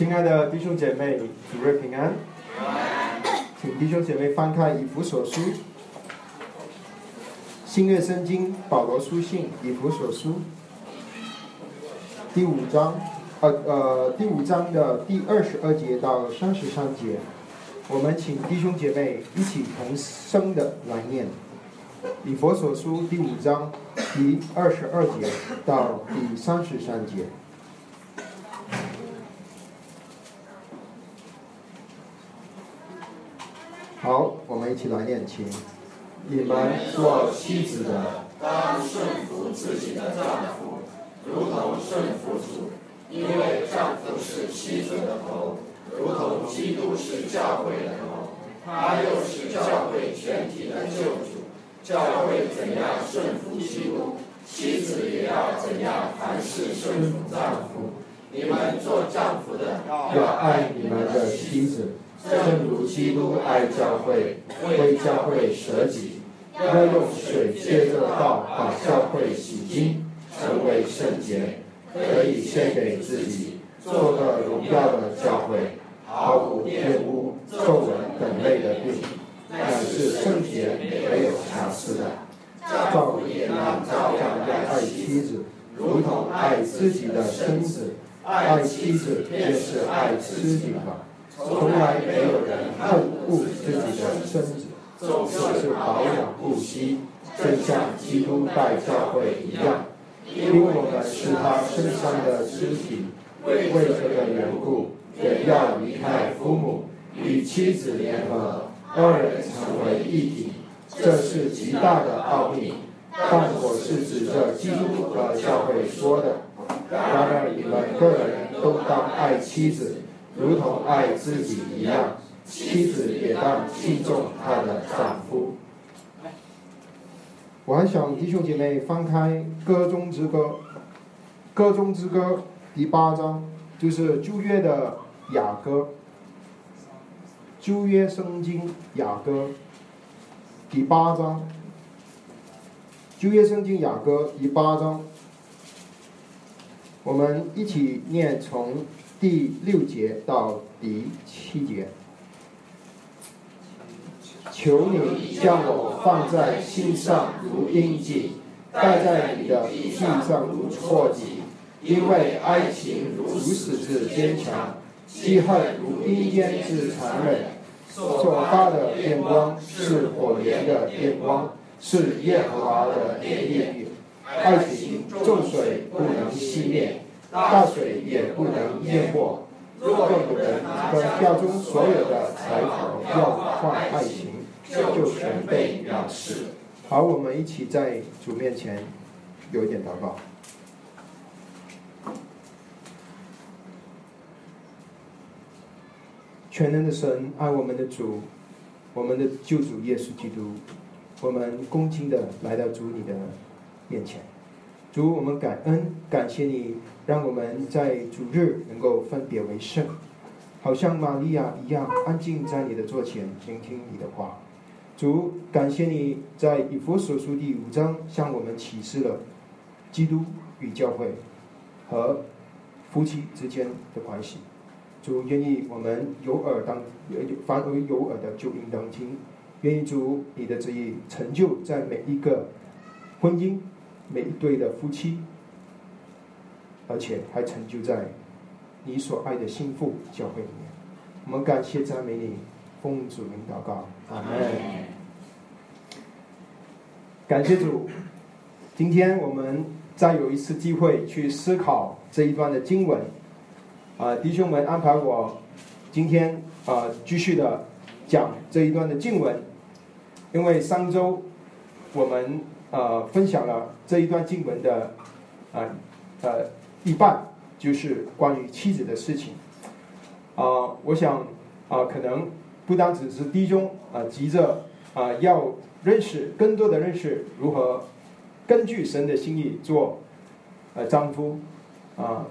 亲爱的弟兄姐妹，主日平安。请弟兄姐妹翻开以弗所书，新约圣经保罗书信以弗所书第五章，呃呃第五章的第二十二节到三十三节，我们请弟兄姐妹一起同声的来念以弗所书第五章第二十二节到第三十三节。好，我们一起来念，请你们做妻子的，当顺服自己的丈夫，如同顺服主，因为丈夫是妻子的头，如同基督是教会的头，他又是教会全体的救主。教会怎样顺服基督，妻子也要怎样凡事顺服丈夫。你们做丈夫的，要爱你们的妻子。正如基督爱教会，为教会舍己，要用水借着道把教会洗净，成为圣洁，可以献给自己，做个荣耀的教会，毫无玷污、皱纹等类的病，乃是圣洁、没有瑕疵的。照也让照样要爱妻子，如同爱自己的身子，爱妻子便是爱自己吧。从来没有人恨恶自己的身子，总是保养护膝，正像基督待教会一样。因为我们是他身上的肢体，为这个缘故，也要离开父母，与妻子联合，二人成为一体。这是极大的奥秘，但我是指着基督和教会说的。然而你们个人都当爱妻子。如同爱自己一样，妻子也当敬重她的丈夫。我还想弟兄姐妹翻开《歌中之歌》，《歌中之歌》第八章就是旧约的雅歌，旧约圣经雅歌第八章，旧约圣经雅歌第八章，我们一起念从。第六节到第七节，求你将我放在心上如印记，戴在你的地上如错记，因为爱情如死之坚强，记恨如阴间之残忍。所发的电光是火焰的电光，是耶和华的烈焰。爱情重水不能熄灭。大水也不能淹没。若有人跟庙中所有的财宝要换爱情，就全被藐视。好，我们一起在主面前有一点祷告。全能的神，爱我们的主，我们的救主耶稣基督，我们恭敬的来到主你的面前。主，我们感恩，感谢你，让我们在主日能够分别为圣，好像玛利亚一样安静在你的座前，聆听你的话。主，感谢你在以弗所书第五章向我们启示了基督与教会和夫妻之间的关系。主，愿意我们有耳当，凡为有耳的就应当听。愿意主你的旨意成就在每一个婚姻。每一对的夫妻，而且还成就在你所爱的心腹教会里面。我们感谢赞美你，奉主名祷告，阿门。感谢主，今天我们再有一次机会去思考这一段的经文。啊，弟兄们安排我今天啊继续的讲这一段的经文，因为上周我们。呃，分享了这一段经文的，啊，呃，一半就是关于妻子的事情。啊，我想啊，可能不单只是弟兄啊，急着啊要认识更多的认识如何根据神的心意做呃丈夫啊，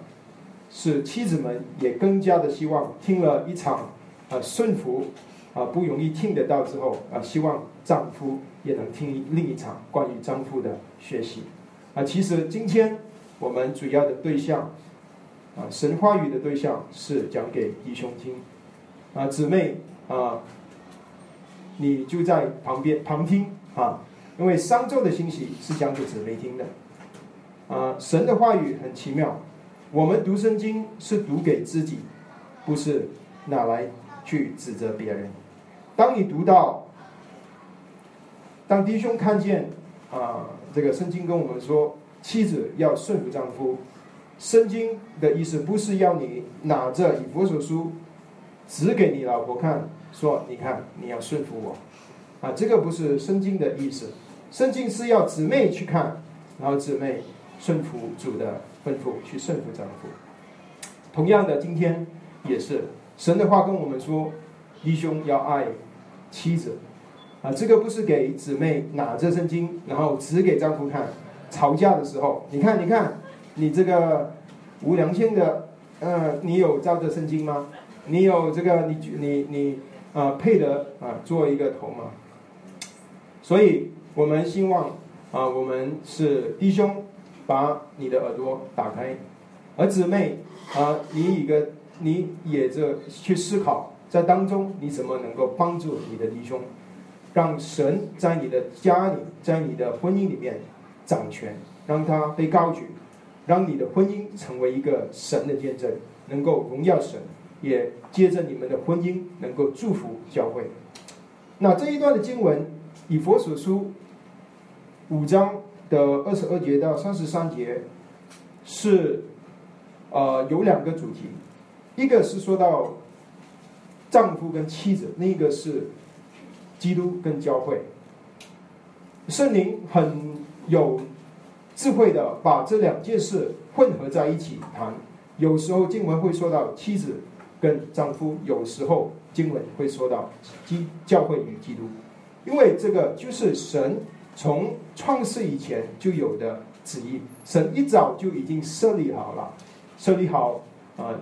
是妻子们也更加的希望听了一场啊顺服啊不容易听得到之后啊，希望丈夫。也能听另一场关于丈夫的学习啊！其实今天我们主要的对象啊，神话语的对象是讲给弟兄听，啊，姊妹啊，你就在旁边旁听啊，因为商周的信息是讲给姊妹听的，啊，神的话语很奇妙，我们读圣经是读给自己，不是拿来去指责别人。当你读到，当弟兄看见啊，这个圣经跟我们说，妻子要顺服丈夫。圣经的意思不是要你拿着以佛所书指给你老婆看，说你看你要顺服我，啊，这个不是圣经的意思。圣经是要姊妹去看，然后姊妹顺服主的吩咐，去顺服丈夫。同样的，今天也是神的话跟我们说，弟兄要爱妻子，啊，这个不是给姊妹拿着圣经，然后指给丈夫看，吵架的时候，你看，你看。你这个无良心的，呃，你有照着圣经吗？你有这个，你你你啊，配得啊做一个头吗？所以我们希望啊，我们是弟兄，把你的耳朵打开，而姊妹啊，你一个你也着去思考，在当中你怎么能够帮助你的弟兄，让神在你的家里，在你的婚姻里面掌权，让他被高举。让你的婚姻成为一个神的见证，能够荣耀神，也接着你们的婚姻能够祝福教会。那这一段的经文，以佛所书五章的二十二节到三十三节，是呃有两个主题，一个是说到丈夫跟妻子，另一个是基督跟教会。圣灵很有。智慧的把这两件事混合在一起谈，有时候经文会说到妻子跟丈夫，有时候经文会说到基教会与基督，因为这个就是神从创世以前就有的旨意，神一早就已经设立好了，设立好啊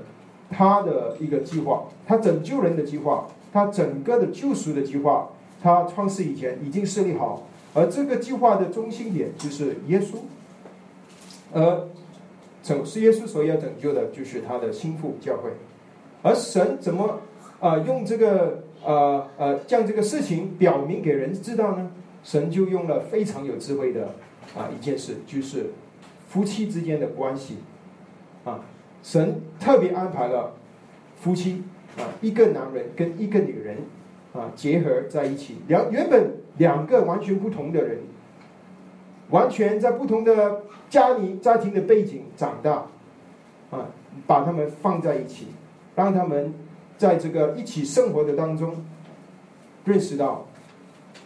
他的一个计划，他拯救人的计划，他整个的救赎的计划，他创世以前已经设立好，而这个计划的中心点就是耶稣。而拯是耶稣所要拯救的，就是他的心腹教会。而神怎么啊用这个呃呃将这个事情表明给人知道呢？神就用了非常有智慧的啊一件事，就是夫妻之间的关系啊。神特别安排了夫妻啊一个男人跟一个女人啊结合在一起，两原本两个完全不同的人。完全在不同的家里家庭的背景长大，啊，把他们放在一起，让他们在这个一起生活的当中，认识到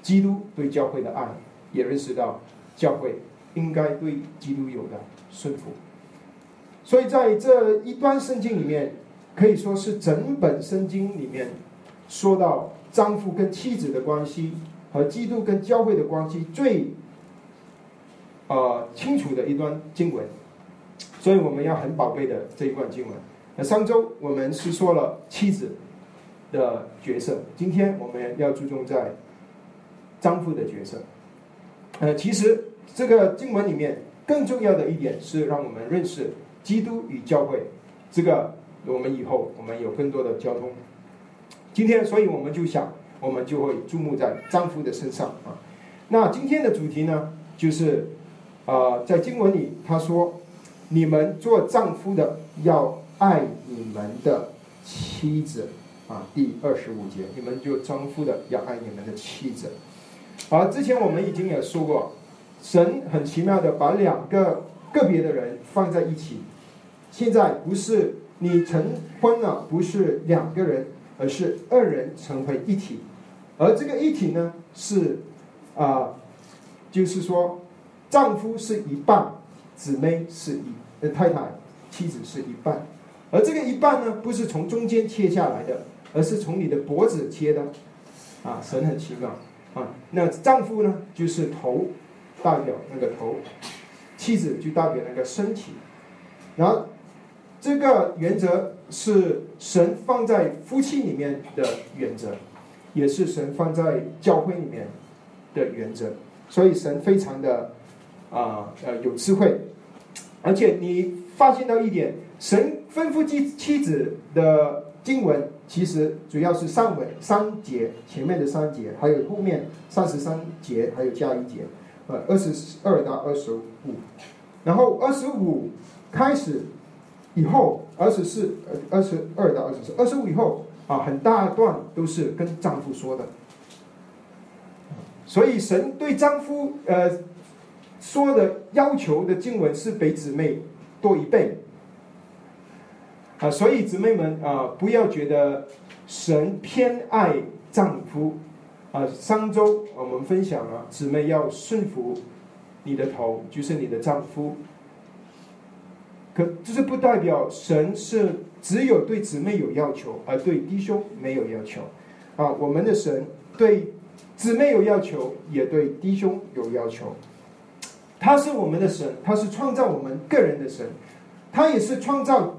基督对教会的爱，也认识到教会应该对基督有的顺服。所以在这一段圣经里面，可以说是整本圣经里面说到丈夫跟妻子的关系和基督跟教会的关系最。呃，清楚的一段经文，所以我们要很宝贝的这一段经文。那上周我们是说了妻子的角色，今天我们要注重在丈夫的角色。呃，其实这个经文里面更重要的一点是让我们认识基督与教会，这个我们以后我们有更多的交通。今天，所以我们就想，我们就会注目在丈夫的身上啊。那今天的主题呢，就是。啊，在经文里他说：“你们做丈夫的要爱你们的妻子。”啊，第二十五节，你们做丈夫的要爱你们的妻子。好，之前我们已经也说过，神很奇妙的把两个个别的人放在一起。现在不是你成婚了，不是两个人，而是二人成为一体。而这个一体呢，是啊，就是说。丈夫是一半，姊妹是一呃太太，妻子是一半，而这个一半呢，不是从中间切下来的，而是从你的脖子切的，啊，神很奇妙啊。那丈夫呢，就是头，代表那个头，妻子就代表那个身体，然后这个原则是神放在夫妻里面的原则，也是神放在教会里面的原则，所以神非常的。啊，呃，有智慧，而且你发现到一点，神吩咐妻妻子的经文，其实主要是上文三节，前面的三节，还有后面三十三节，还有加一节，呃，二十二到二十五，然后二十五开始以后，二十四、二二十二到二十四，二十五以后啊，很大段都是跟丈夫说的。所以神对丈夫呃说的要求的经文是比姊妹多一倍啊，所以姊妹们啊，不要觉得神偏爱丈夫啊。上周我们分享了姊妹要顺服你的头，就是你的丈夫。可这是不代表神是只有对姊妹有要求，而对弟兄没有要求啊。我们的神对。姊妹有要求，也对弟兄有要求。他是我们的神，他是创造我们个人的神，他也是创造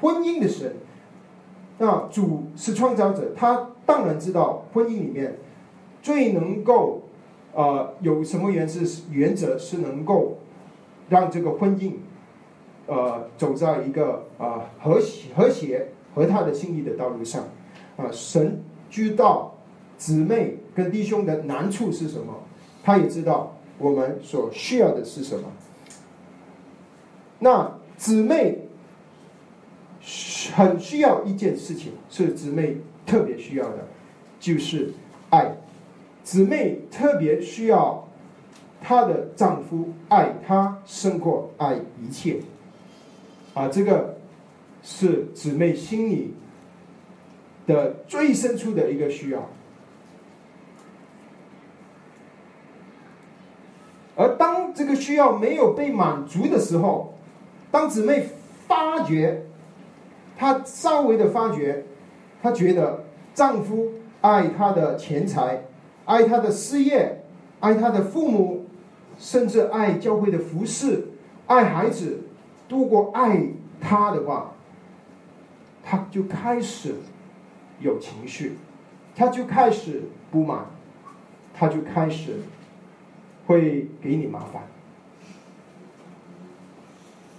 婚姻的神。那主是创造者，他当然知道婚姻里面最能够啊有什么原则原则是能够让这个婚姻呃走在一个啊和谐和谐和他的心意的道路上啊。神知道。姊妹跟弟兄的难处是什么？他也知道我们所需要的是什么。那姊妹很需要一件事情，是姊妹特别需要的，就是爱。姊妹特别需要她的丈夫爱她胜过爱一切。啊，这个是姊妹心里的最深处的一个需要。而当这个需要没有被满足的时候，当姊妹发觉，她稍微的发觉，她觉得丈夫爱她的钱财，爱她的事业，爱她的父母，甚至爱教会的服饰，爱孩子，多过爱他的话，他就开始有情绪，他就开始不满，他就开始。会给你麻烦，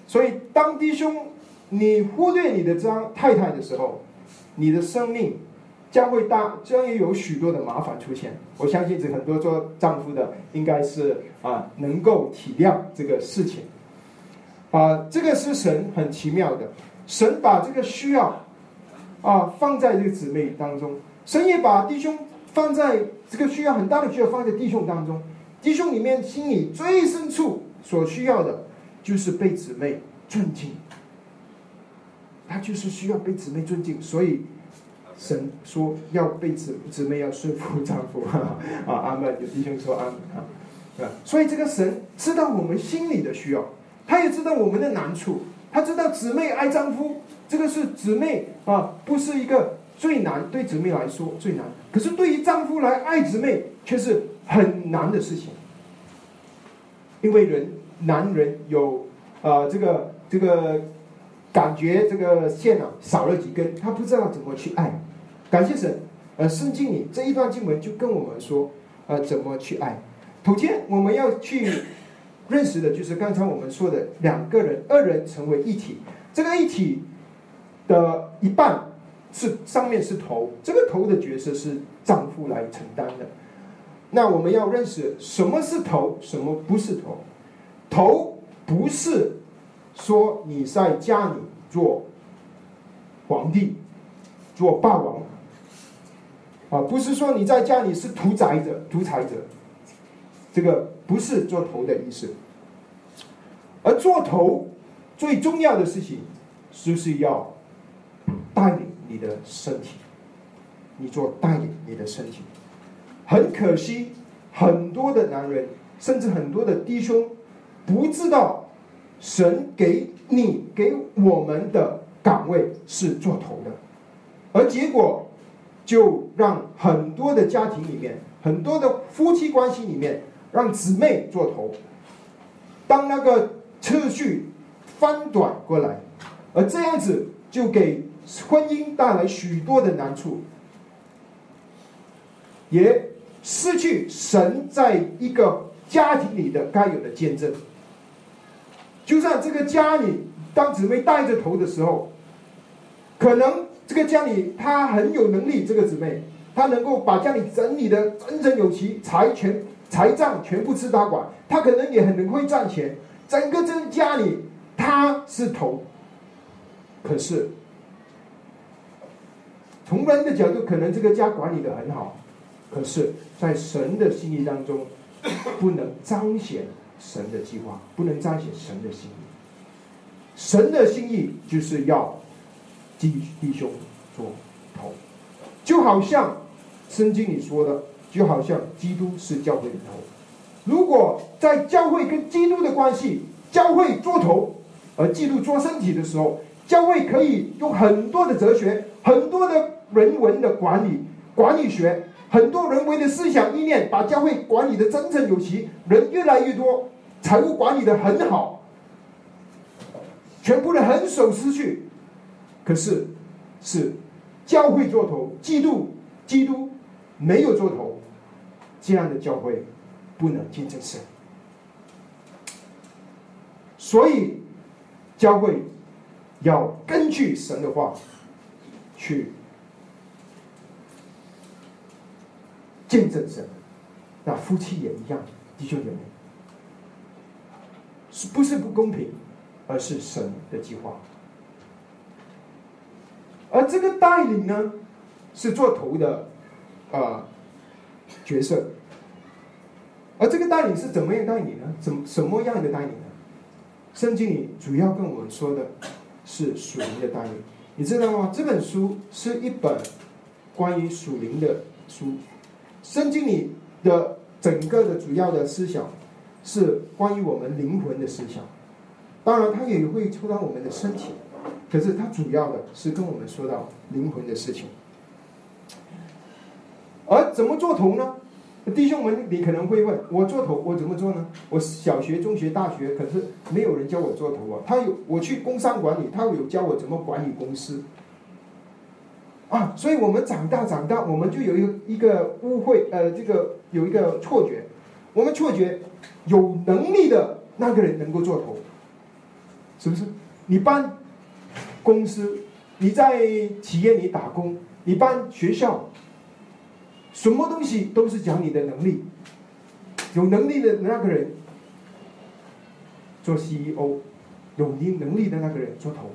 所以当弟兄你忽略你的张太太的时候，你的生命将会大将会有许多的麻烦出现。我相信这很多做丈夫的应该是啊能够体谅这个事情，啊这个是神很奇妙的，神把这个需要啊放在这个姊妹当中，神也把弟兄放在这个需要很大的需要放在弟兄当中。弟兄里面心里最深处所需要的，就是被姊妹尊敬。他就是需要被姊妹尊敬，所以神说要被姊姊妹要顺服丈夫。啊，阿门！有弟兄说阿门啊。所以这个神知道我们心里的需要，他也知道我们的难处，他知道姊妹爱丈夫，这个是姊妹啊，不是一个最难对姊妹来说最难，可是对于丈夫来爱姊妹却是。很难的事情，因为人男人有啊这个这个感觉这个线啊少了几根，他不知道怎么去爱。感谢神，呃，圣经里这一段经文就跟我们说，呃，怎么去爱。首先我们要去认识的就是刚才我们说的两个人，二人成为一体。这个一体的一半是上面是头，这个头的角色是丈夫来承担的。那我们要认识什么是头，什么不是头。头不是说你在家里做皇帝、做霸王，啊，不是说你在家里是屠宰者、独裁者，这个不是做头的意思。而做头最重要的事情，就是要带领你的身体，你做带领你的身体。很可惜，很多的男人，甚至很多的弟兄，不知道神给你给我们的岗位是做头的，而结果就让很多的家庭里面，很多的夫妻关系里面，让姊妹做头。当那个次序翻转过来，而这样子就给婚姻带来许多的难处，也。失去神在一个家庭里的该有的见证，就算这个家里当姊妹带着头的时候，可能这个家里他很有能力，这个姊妹他能够把家里整理的整整有齐，财全财账全部是他管，他可能也很会赚钱，整个这个家里他是头。可是从人的角度，可能这个家管理的很好，可是，在神的心意当中，不能彰显神的计划，不能彰显神的心意。神的心意就是要弟弟兄做头，就好像圣经里说的，就好像基督是教会的头。如果在教会跟基督的关系，教会做头，而基督做身体的时候，教会可以用很多的哲学、很多的人文的管理管理学、很多人为的思想意念，把教会管理的整整有其，人越来越多，财务管理的很好。全部的很守失去，可是是教会做头，基督基督没有做头，这样的教会不能见证神。所以教会要根据神的话去见证神。那夫妻也一样，弟兄姐妹，是不是不公平？而是神的计划，而这个带领呢，是做头的啊角色，而这个带领是怎么样带领呢？怎什么样的带领呢？圣经里主要跟我们说的是属灵的带领，你知道吗？这本书是一本关于属灵的书，圣经里的整个的主要的思想是关于我们灵魂的思想。当然，他也会触到我们的身体，可是他主要的是跟我们说到灵魂的事情。而怎么做头呢？弟兄们，你可能会问我做头，我怎么做呢？我小学、中学、大学，可是没有人教我做头啊。他有我去工商管理，他有教我怎么管理公司啊。所以我们长大长大，我们就有一个一个误会，呃，这个有一个错觉，我们错觉有能力的那个人能够做头。是不是？你办公司，你在企业里打工，你办学校，什么东西都是讲你的能力。有能力的那个人做 CEO，有能能力的那个人做头。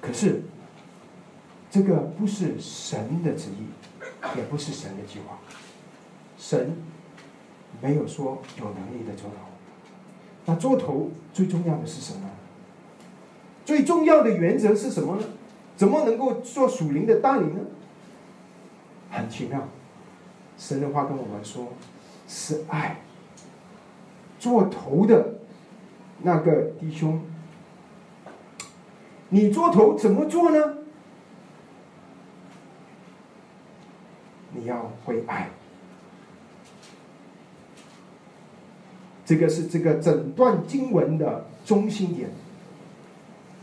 可是，这个不是神的旨意，也不是神的计划。神。没有说有能力的做头，那做头最重要的是什么？最重要的原则是什么呢？怎么能够做属灵的带领呢？很奇妙，神的话跟我们说，是爱。做头的那个弟兄，你做头怎么做呢？你要会爱。这个是这个整段经文的中心点。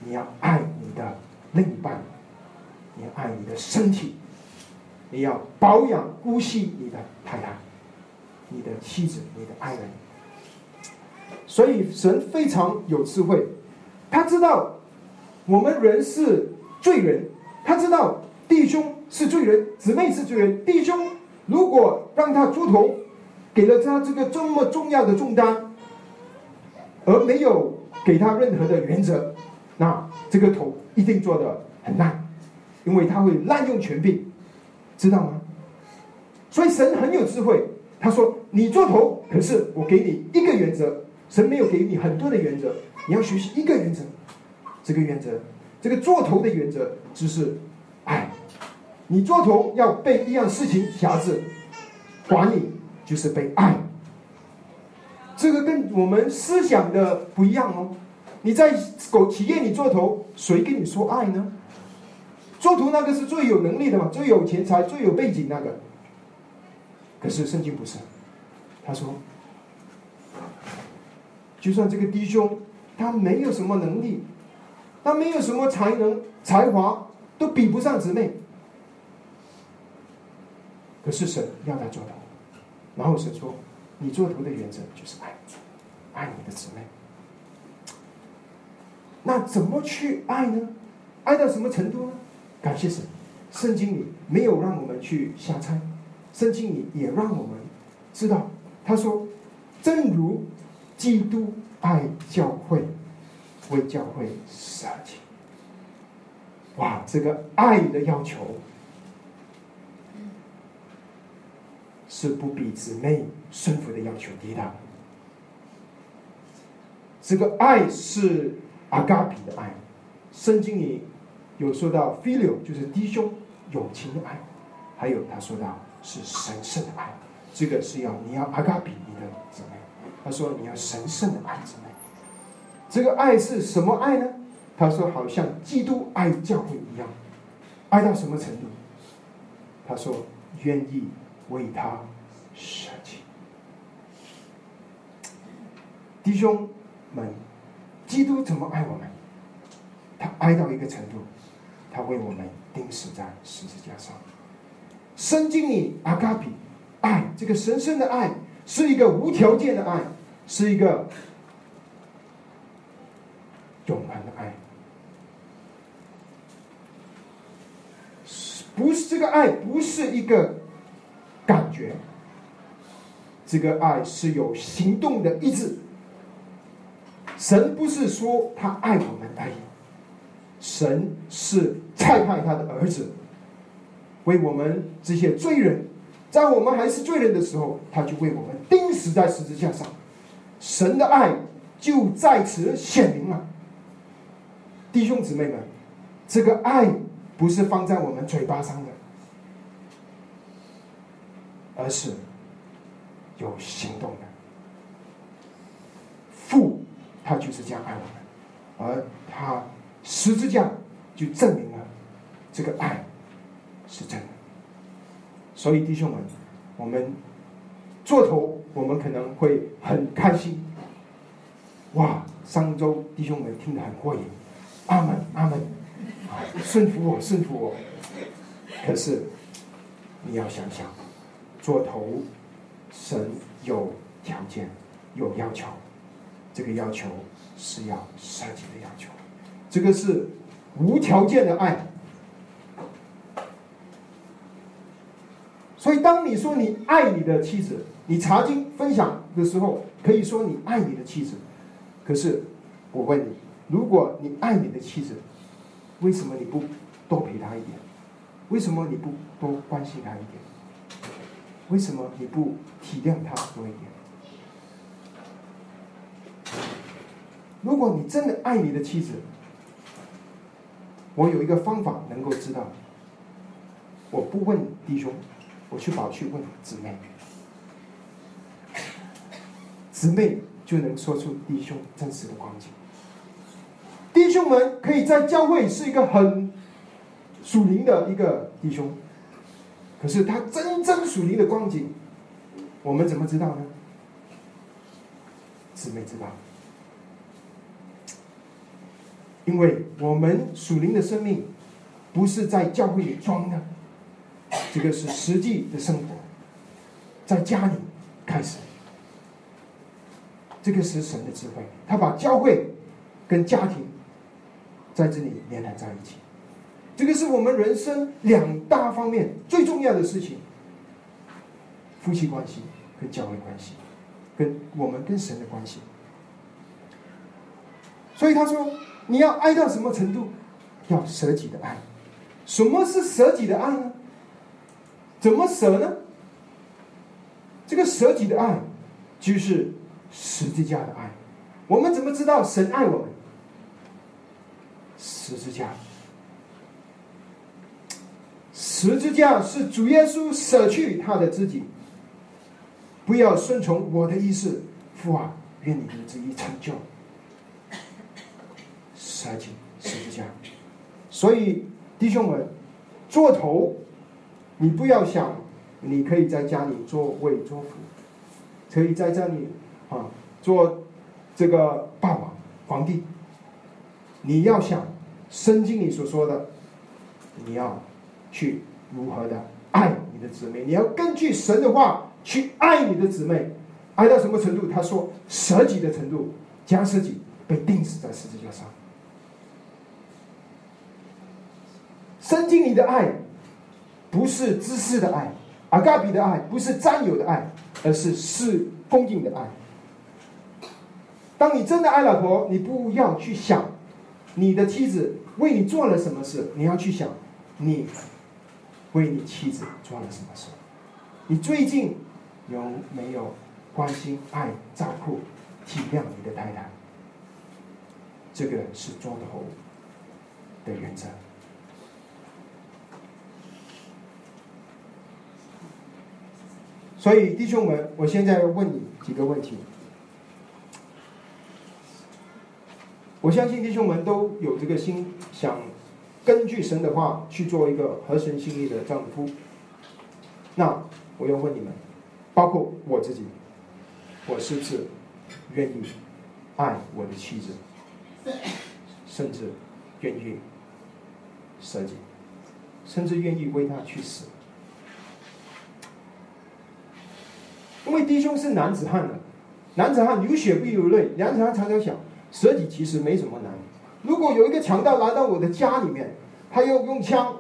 你要爱你的另一半，你爱你的身体，你要保养、呼吸你的太太、你的妻子、你的爱人。所以神非常有智慧，他知道我们人是罪人，他知道弟兄是罪人，姊妹是罪人。弟兄如果让他出头。给了他这个这么重要的重担，而没有给他任何的原则，那这个头一定做的很烂，因为他会滥用权柄，知道吗？所以神很有智慧，他说：“你做头，可是我给你一个原则，神没有给你很多的原则，你要学习一个原则。这个原则，这个做头的原则就是爱。你做头要被一样事情辖制，管理。”就是被爱，这个跟我们思想的不一样哦。你在狗企业里做头，谁跟你说爱呢？做头那个是最有能力的嘛，最有钱财、最有背景那个。可是圣经不是，他说，就算这个弟兄他没有什么能力，他没有什么才能、才华，都比不上姊妹。可是神要他做头。然后神说：“你做头的原则就是爱，爱你的姊妹。那怎么去爱呢？爱到什么程度呢？感谢神，圣经里没有让我们去瞎猜，圣经里也让我们知道，他说，正如基督爱教会，为教会舍己。哇，这个爱的要求是不比姊妹顺服的要求低的。这个爱是阿嘎比的爱，圣经里有说到 filio 就是弟兄友情的爱，还有他说到是神圣的爱，这个是要你要阿嘎比你的姊妹，他说你要神圣的爱姊妹，这个爱是什么爱呢？他说：“好像基督爱教会一样，爱到什么程度？他说愿意为他舍己。弟兄们，基督怎么爱我们？他爱到一个程度，他为我们钉死在十字架上。圣经里阿嘎比爱这个神圣的爱，是一个无条件的爱，是一个永恒的爱。”不是这个爱，不是一个感觉，这个爱是有行动的意志。神不是说他爱我们而已，神是差派他的儿子，为我们这些罪人，在我们还是罪人的时候，他就为我们钉死在十字架上。神的爱就在此显明了，弟兄姊妹们，这个爱。不是放在我们嘴巴上的，而是有行动的。父，他就是这样爱我们，而他十字架就证明了这个爱是真的。所以弟兄们，我们做头，我们可能会很开心。哇，上周弟兄们听得很过瘾，阿门，阿门啊。顺服我，顺服我。可是你要想想，做头，神有条件，有要求。这个要求是要舍己的要求，这个是无条件的爱。所以，当你说你爱你的妻子，你查经分享的时候，可以说你爱你的妻子。可是，我问你，如果你爱你的妻子，为什么你不多陪她一点？为什么你不多关心她一点？为什么你不体谅她多一点？如果你真的爱你的妻子，我有一个方法能够知道。我不问弟兄，我去跑去问姊妹，姊妹就能说出弟兄真实的光景。弟兄们可以在教会是一个很属灵的一个弟兄，可是他真正属灵的光景，我们怎么知道呢？姊妹知道，因为我们属灵的生命不是在教会里装的，这个是实际的生活，在家里开始，这个是神的智慧，他把教会跟家庭。在这里连连在一起，这个是我们人生两大方面最重要的事情：夫妻关系跟教会关系，跟我们跟神的关系。所以他说：“你要爱到什么程度？要舍己的爱。什么是舍己的爱呢？怎么舍呢？这个舍己的爱就是十字架的爱。我们怎么知道神爱我们？”十字架，十字架是主耶稣舍去他的自己，不要顺从我的意思，父啊，愿你的旨意成就。舍己十字架，所以弟兄们，做头，你不要想你可以在家里做位做辅，可以在这里啊做这个爸爸皇帝，你要想。圣经里所说的，你要去如何的爱你的姊妹？你要根据神的话去爱你的姊妹，爱到什么程度？他说舍己的程度，将舍己被钉死在十字架上。圣经里的爱，不是知识的爱，阿嘎比的爱，不是占有的爱，而是是恭敬的爱。当你真的爱老婆，你不要去想你的妻子为你做了什么事，你要去想你为你妻子做了什么事。你最近有没有关心、爱、照顾、体谅你的太太？这个是做头的原则。所以，弟兄们，我现在问你几个问题。我相信弟兄们都有这个心，想根据神的话去做一个合神心意的丈夫。那我要问你们，包括我自己，我是不是愿意爱我的妻子，甚至愿意舍己，甚至愿意为她去死？因为弟兄是男子汉的，男子汉流血不流泪，男子汉常常想。舍己其实没什么难。如果有一个强盗来到我的家里面，他要用枪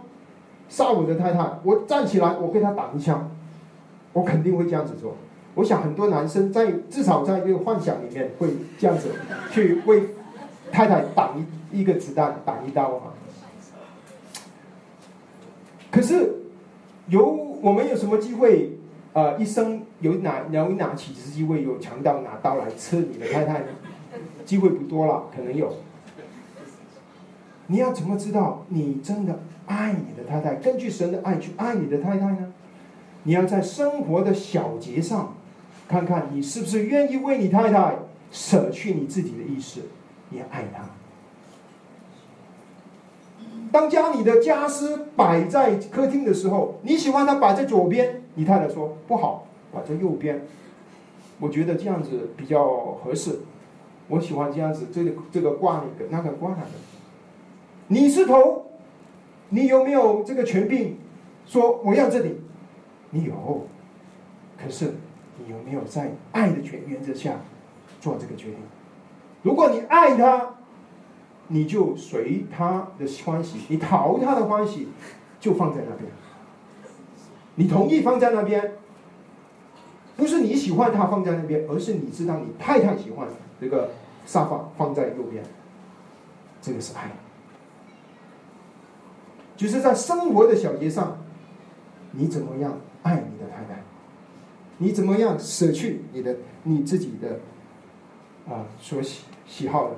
杀我的太太，我站起来，我给他挡一枪，我肯定会这样子做。我想很多男生在至少在一个幻想里面会这样子去为太太挡一一个子弹，挡一刀啊。可是有我们有什么机会啊？一生有哪有哪起机会有强盗拿刀来刺你的太太呢？机会不多了，可能有。你要怎么知道你真的爱你的太太？根据神的爱去爱你的太太呢？你要在生活的小节上，看看你是不是愿意为你太太舍去你自己的意识，你爱她。当家里的家私摆在客厅的时候，你喜欢它摆在左边，你太太说不好，摆在右边。我觉得这样子比较合适。我喜欢这样子，这个这个挂那个，那个挂那个。你是头，你有没有这个权柄？说我要这里，你有。可是你有没有在爱的权原则下做这个决定？如果你爱他，你就随他的欢喜，你讨他的欢喜，就放在那边。你同意放在那边，不是你喜欢他放在那边，而是你知道你太太喜欢。这个沙发放在右边，这个是爱，就是在生活的小节上，你怎么样爱你的太太？你怎么样舍去你的你自己的啊所喜喜好的，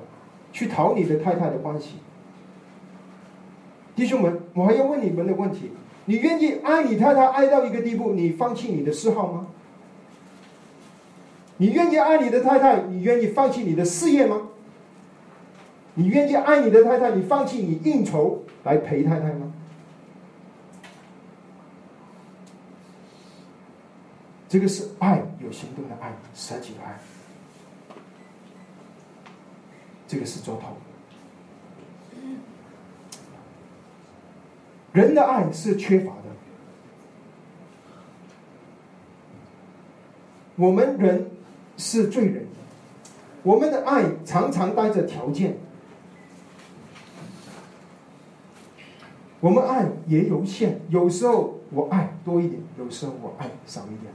去讨你的太太的欢喜？弟兄们，我还要问你们的问题：你愿意爱你太太爱到一个地步，你放弃你的嗜好吗？你愿意爱你的太太？你愿意放弃你的事业吗？你愿意爱你的太太？你放弃你应酬来陪太太吗？这个是爱，有行动的爱，舍己的爱。这个是做头。人的爱是缺乏的。我们人。是罪人，我们的爱常常带着条件，我们爱也有限，有时候我爱多一点，有时候我爱少一点。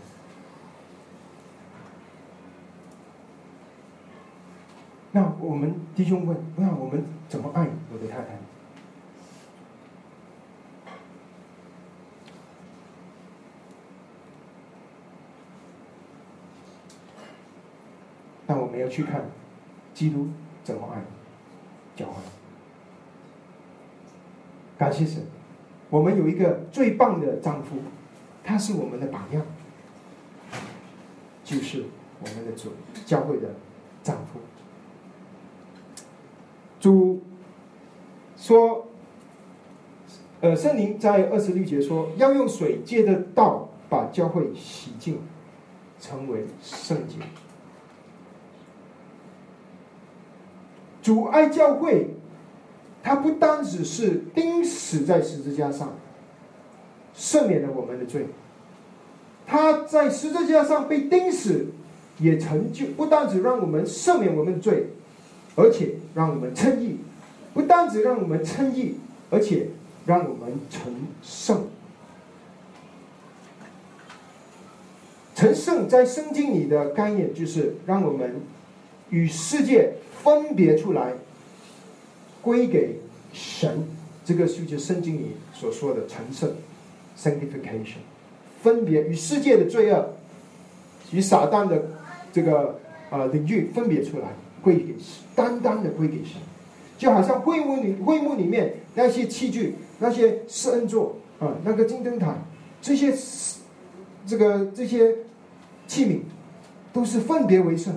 那我们弟兄问：那我们怎么爱我的太太？那我们要去看基督怎么爱教会。感谢神，我们有一个最棒的丈夫，他是我们的榜样，就是我们的主教会的丈夫。主说：“呃，圣灵在二十六节说，要用水借着道把教会洗净，成为圣洁。”主爱教会，他不单只是钉死在十字架上，赦免了我们的罪。他在十字架上被钉死，也成就，不单只让我们赦免我们的罪，而且让我们称义；不单只让我们称义，而且让我们成圣。成圣在圣经里的概念就是让我们与世界分别出来，归给神。这个就是圣经里所说的成圣 （sanctification），分别与世界的罪恶、与撒旦的这个呃领域分别出来，归给单单的归给神。就好像会幕里会幕里面那些器具、那些圣座啊、那个金灯台这些。这个这些器皿都是分别为圣、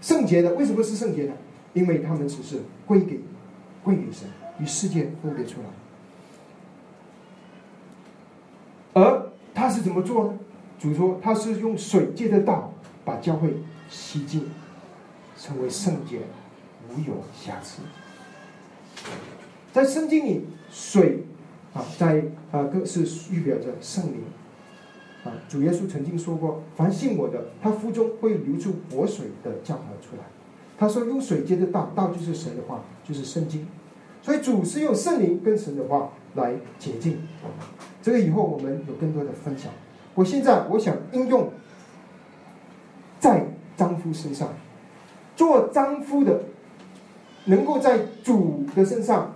圣洁的。为什么是圣洁呢？因为他们只是归给归给神，与世界分别出来。而他是怎么做呢？主说他是用水借的道把教会洗净，成为圣洁，无有瑕疵。在圣经里，水啊，在啊，更是预表着圣灵。啊，主耶稣曾经说过：“凡信我的，他腹中会流出活水的江河出来。”他说：“用水接的道，道就是神的话，就是圣经。所以主是用圣灵跟神的话来洁净。这个以后我们有更多的分享。我现在我想应用在丈夫身上，做丈夫的能够在主的身上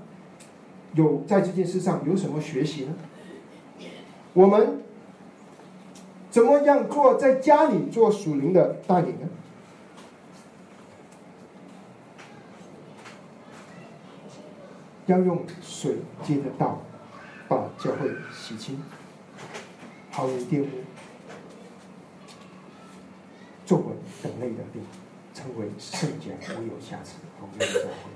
有在这件事上有什么学习呢？我们。怎么样做在家里做属灵的带领呢？要用水接的道，把教会洗清，毫无玷污，作为等类的地，成为圣洁无有瑕疵同样的教会。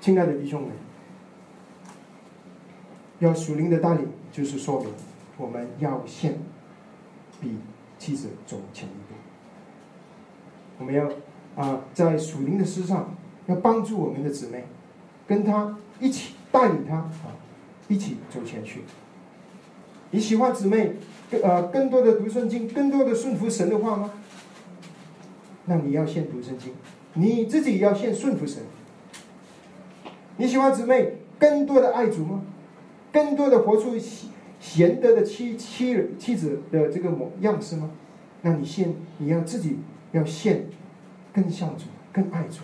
亲爱的弟兄们，要属灵的带领，就是说明。我们要先比妻子走前一步。我们要啊，在属灵的事上要帮助我们的姊妹，跟他一起带领他啊，一起走前去。你喜欢姊妹更呃更多的读圣经，更多的顺服神的话吗？那你要先读圣经，你自己要先顺服神。你喜欢姊妹更多的爱主吗？更多的活出喜。贤德的妻妻妻子的这个模样式吗？那你先你要自己要献更像主，更爱主。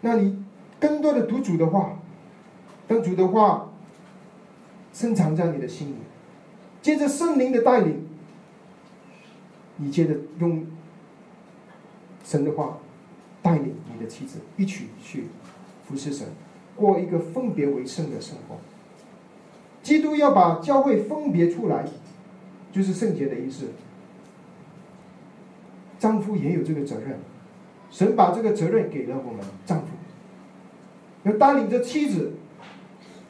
那你更多的读主的话，当主的话深藏在你的心里，接着圣灵的带领，你接着用神的话带领你的妻子一起去服侍神。过一个分别为圣的生活。基督要把教会分别出来，就是圣洁的意思。丈夫也有这个责任，神把这个责任给了我们丈夫，要带领着妻子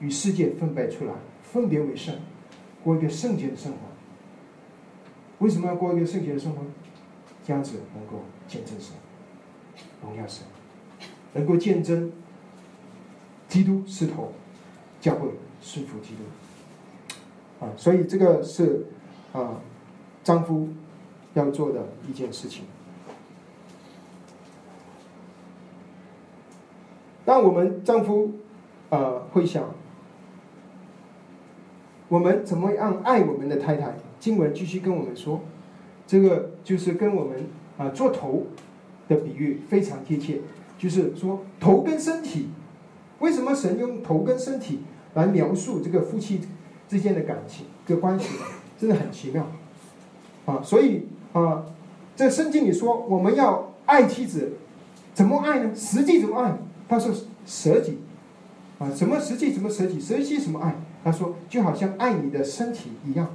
与世界分别出来，分别为圣，过一个圣洁的生活。为什么要过一个圣洁的生活？这样子能够见证神，荣耀神，能够见证。基督是头，教会顺服基督，啊，所以这个是啊，丈夫要做的一件事情。当我们丈夫啊会想，我们怎么样爱我们的太太？经文继续跟我们说，这个就是跟我们啊做头的比喻非常贴切，就是说头跟身体。为什么神用头跟身体来描述这个夫妻之间的感情、这关系，真的很奇妙啊！所以啊，在圣经里说，我们要爱妻子，怎么爱呢？实际怎么爱？他说舍己啊，什么实际怎么舍己？舍己什么爱？他说就好像爱你的身体一样，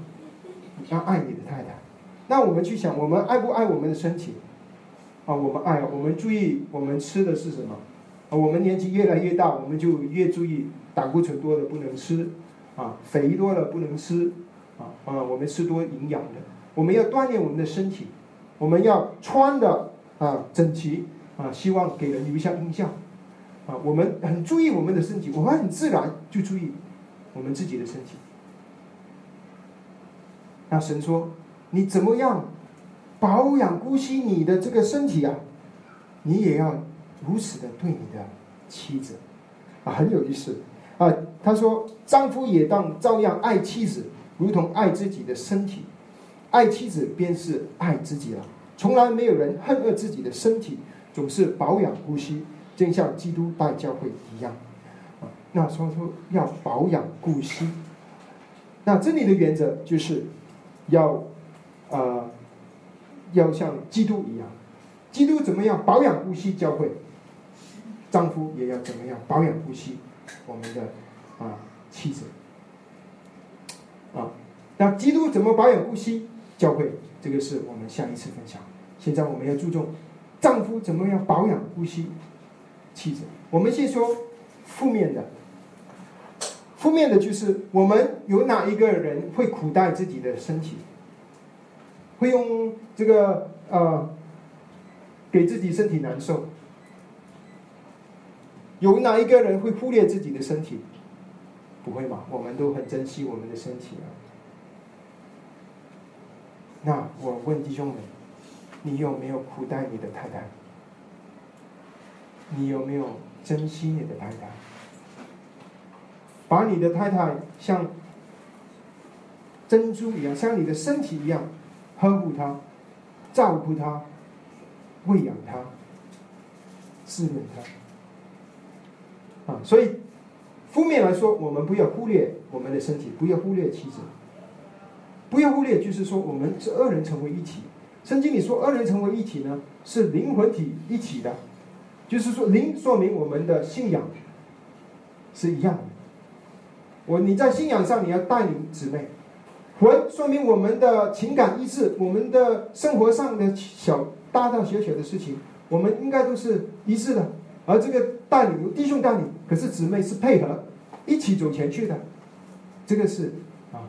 要爱你的太太。那我们去想，我们爱不爱我们的身体？啊，我们爱，我们注意我们吃的是什么？我们年纪越来越大，我们就越注意胆固醇多的不能吃，啊，肥多了不能吃，啊啊，我们吃多营养的，我们要锻炼我们的身体，我们要穿的啊整齐啊，希望给人留下印象，啊，我们很注意我们的身体，我们很自然就注意我们自己的身体。那神说，你怎么样保养顾惜你的这个身体啊？你也要如此的对你的妻子啊，很有意思啊。他说，丈夫也当照样爱妻子，如同爱自己的身体。爱妻子便是爱自己了。从来没有人恨恶自己的身体，总是保养顾惜，正像基督待教会一样。啊，那说说要保养顾惜。那这里的原则就是，要，呃，要像基督一样，基督怎么样保养顾惜教会，丈夫也要怎么样保养呼吸我们的啊妻子。啊，那基督怎么保养呼吸教会？这个是我们下一次分享。现在我们要注重丈夫怎么样保养呼吸妻子。我们先说负面的。负面的就是我们有哪一个人会苦待自己的身体，会用这个呃给自己身体难受？有哪一个人会忽略自己的身体？不会吧？我们都很珍惜我们的身体啊。那我问弟兄们，你有没有苦待你的太太？你有没有珍惜你的太太？把你的太太像珍珠一样，像你的身体一样呵护她、照顾她、喂养她、滋润她。啊，所以负面来说，我们不要忽略我们的身体，不要忽略妻子，不要忽略，就是说我们是二人成为一体。圣经里说二人成为一体呢，是灵魂体一体的，就是说灵说明我们的信仰是一样的。我你在信仰上你要带领姊妹，魂说明我们的情感一致，我们的生活上的小大大小小的事情，我们应该都是一致的。而这个带领弟兄带领，可是姊妹是配合一起走前去的，这个是啊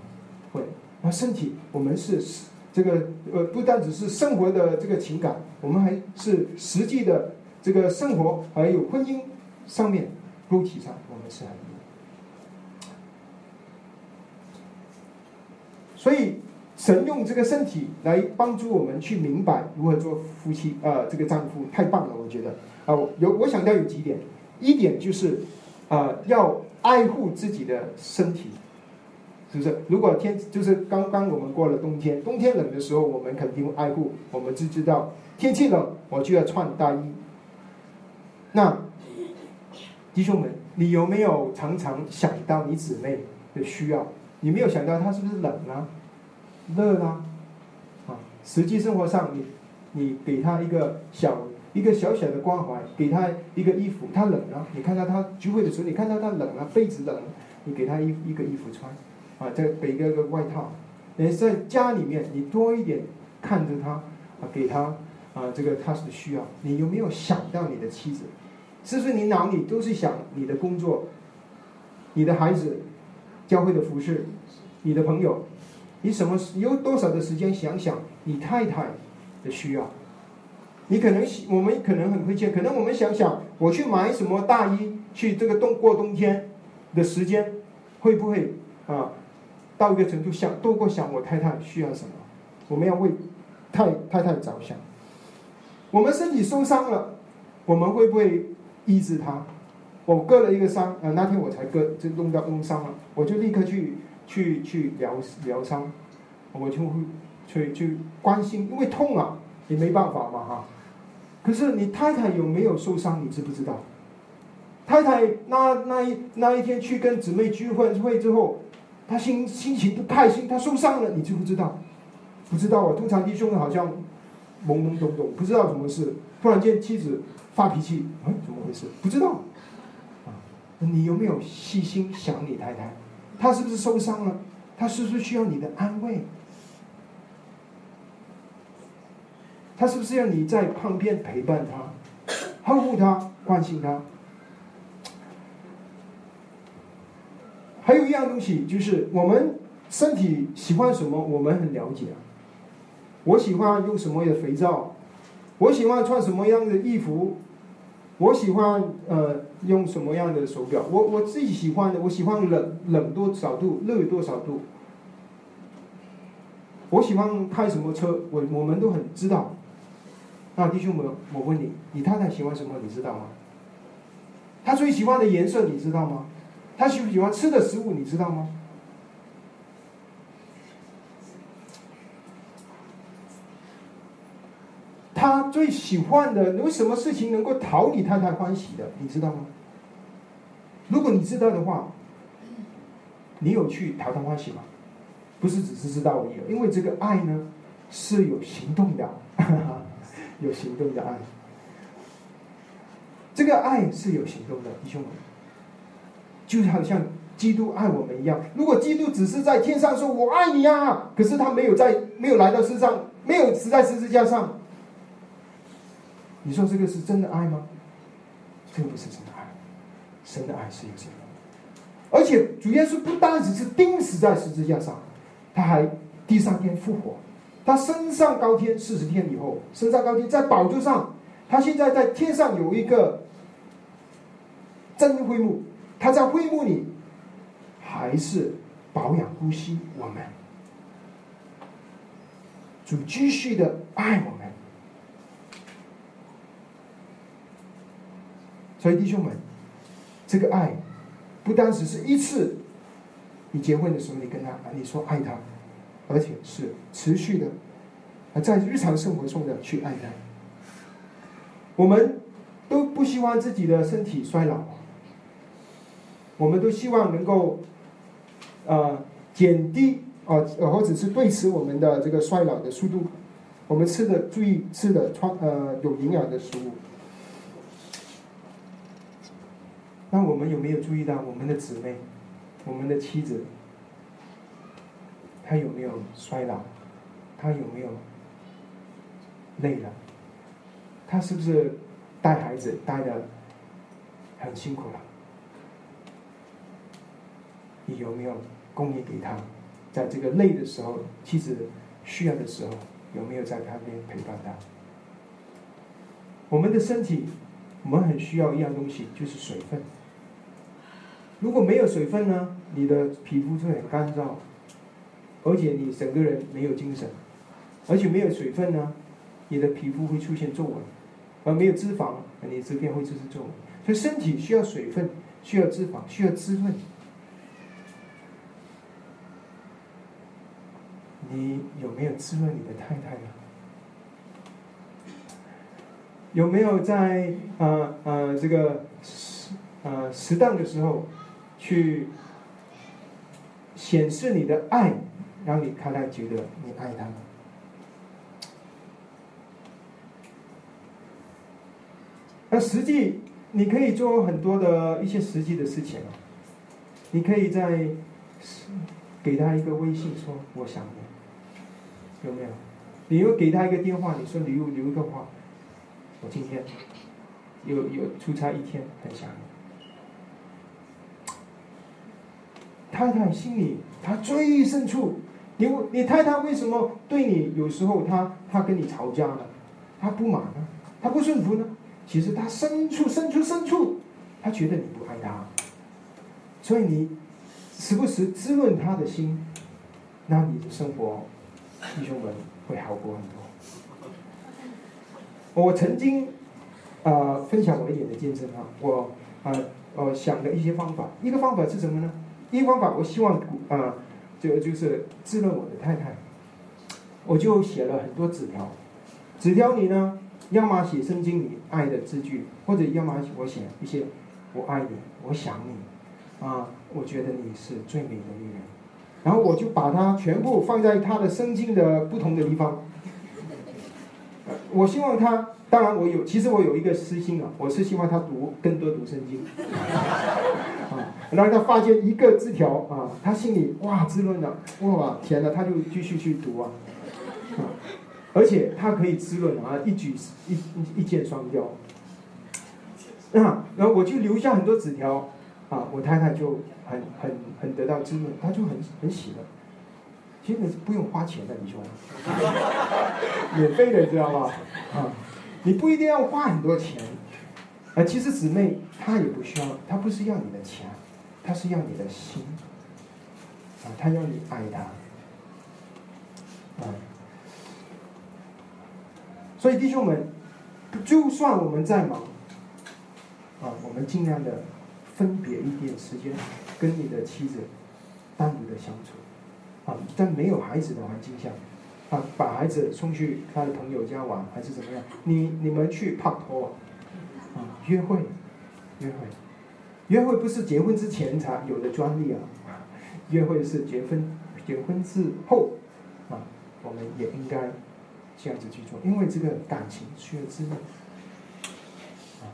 会。而身体我们是这个呃不单只是生活的这个情感，我们还是实际的这个生活还有婚姻上面肉体上我们是很。所以，神用这个身体来帮助我们去明白如何做夫妻，呃，这个丈夫太棒了，我觉得啊，有我想到有几点，一点就是，啊，要爱护自己的身体，是不是？如果天就是刚刚我们过了冬天，冬天冷的时候，我们肯定爱护，我们就知道天气冷，我就要穿大衣。那弟兄们，你有没有常常想到你姊妹的需要？你没有想到她是不是冷啊、热啊？啊，实际生活上，你你给她一个小一个小小的关怀，给他一个衣服，他冷了，你看到他聚会的时候，你看到他冷了，被子冷了，你给他一一个衣服穿，啊，再给一个个外套。你在家里面，你多一点看着他，啊，给他啊，这个他是需要。你有没有想到你的妻子？是不是你脑里都是想你的工作、你的孩子？教会的服饰，你的朋友，你什么有多少的时间想想你太太的需要？你可能我们可能很亏欠，可能我们想想我去买什么大衣去这个冬过冬天的时间，会不会啊到一个程度想多过想我太太需要什么？我们要为太太太着想。我们身体受伤了，我们会不会医治他？我割了一个伤，呃，那天我才割，就弄到弄伤了，我就立刻去去去疗疗伤，我就会去去关心，因为痛啊，也没办法嘛哈。可是你太太有没有受伤，你知不知道？太太那那一那一天去跟姊妹聚会会之后，她心心情不开心，她受伤了，你知不知道？不知道啊，通常弟兄好像懵懵懂懂，不知道什么事，突然间妻子发脾气，嗯，怎么回事？不知道。啊你有没有细心想你太太？她是不是受伤了？她是不是需要你的安慰？他是不是要你在旁边陪伴他、呵护他、关心他？还有一样东西，就是我们身体喜欢什么，我们很了解。我喜欢用什么样的肥皂，我喜欢穿什么样的衣服。我喜欢呃用什么样的手表？我我自己喜欢的，我喜欢冷冷多少度，热多少度。我喜欢开什么车，我我们都很知道。那弟兄们，我问你，你太太喜欢什么？你知道吗？她最喜欢的颜色，你知道吗？她喜不喜欢吃的食物，你知道吗？他最喜欢的有什么事情能够讨你太太欢喜的，你知道吗？如果你知道的话，你有去讨她欢喜吗？不是只是知道而已，因为这个爱呢是有行动的，有行动的爱。这个爱是有行动的，弟兄们，就好像基督爱我们一样。如果基督只是在天上说“我爱你啊”，可是他没有在，没有来到世上，没有死在十字架上。你说这个是真的爱吗？这个不是真的爱，神的爱是有行动的，而且主耶稣不单只是钉死在十字架上，他还第三天复活，他升上高天四十天以后升上高天，在宝座上，他现在在天上有一个真会幕，他在会幕里还是保养呼吸我们，主继续的爱我们。所以弟兄们，这个爱不单只是一次，你结婚的时候你跟他你说爱他，而且是持续的，啊，在日常生活中的去爱他。我们都不希望自己的身体衰老，我们都希望能够，呃，减低啊，或者是对持我们的这个衰老的速度。我们吃的注意吃的穿呃有营养的食物。那我们有没有注意到我们的姊妹，我们的妻子，他有没有衰老？他有没有累了？他是不是带孩子带的很辛苦了？你有没有供应给他？在这个累的时候，妻子需要的时候，有没有在旁边陪伴她？我们的身体，我们很需要一样东西，就是水分。如果没有水分呢，你的皮肤就很干燥，而且你整个人没有精神，而且没有水分呢，你的皮肤会出现皱纹，而没有脂肪，你这边会出现皱纹。所以身体需要水分，需要脂肪，需要滋润。你有没有滋润你的太太呢？有没有在呃呃这个呃适当的时候？去显示你的爱，让你太太觉得你爱她。那实际你可以做很多的一些实际的事情啊，你可以在给他一个微信说我想你，有没有？你又给他一个电话，你说留留一个话，我今天有有出差一天，很想你。太太心里，他最深处，你你太太为什么对你有时候她她跟你吵架呢？她不满呢？她不顺服呢？其实她深处深处深处，她觉得你不爱她，所以你时不时滋润她的心，那你的生活，弟兄们会好过很多。我曾经啊分享我一点的见证啊，我啊呃想的一些方法，一个方法是什么呢？一个方法，我希望啊，就就是滋润我的太太，我就写了很多纸条，纸条里呢，要么写圣经里爱的字句，或者要么我写一些我爱你，我想你，啊，我觉得你是最美的女人，然后我就把它全部放在他的圣经的不同的地方，我希望他。当然，我有，其实我有一个私心啊，我是希望他读更多读圣经，啊，让他发现一个字条啊，他心里哇滋润了，哇天哪，他就继续去读啊，啊，而且他可以滋润啊，一举一一箭双雕，啊，然后我就留下很多纸条，啊，我太太就很很很得到滋润，她就很很喜乐，其实是不用花钱的，你说，免费的知道吗？啊。你不一定要花很多钱，啊，其实姊妹她也不需要，她不是要你的钱，他是要你的心，啊，他要你爱他。啊。所以弟兄们，就算我们在忙，啊，我们尽量的分别一点时间，跟你的妻子单独的相处，啊，在没有孩子的环境下，啊，把孩子送去他的朋友家玩，还是怎么样？你你们去拍拖，啊，约会，约会，约会不是结婚之前才有的专利啊，约会是结婚结婚之后，啊，我们也应该这样子去做，因为这个感情需要滋润，啊，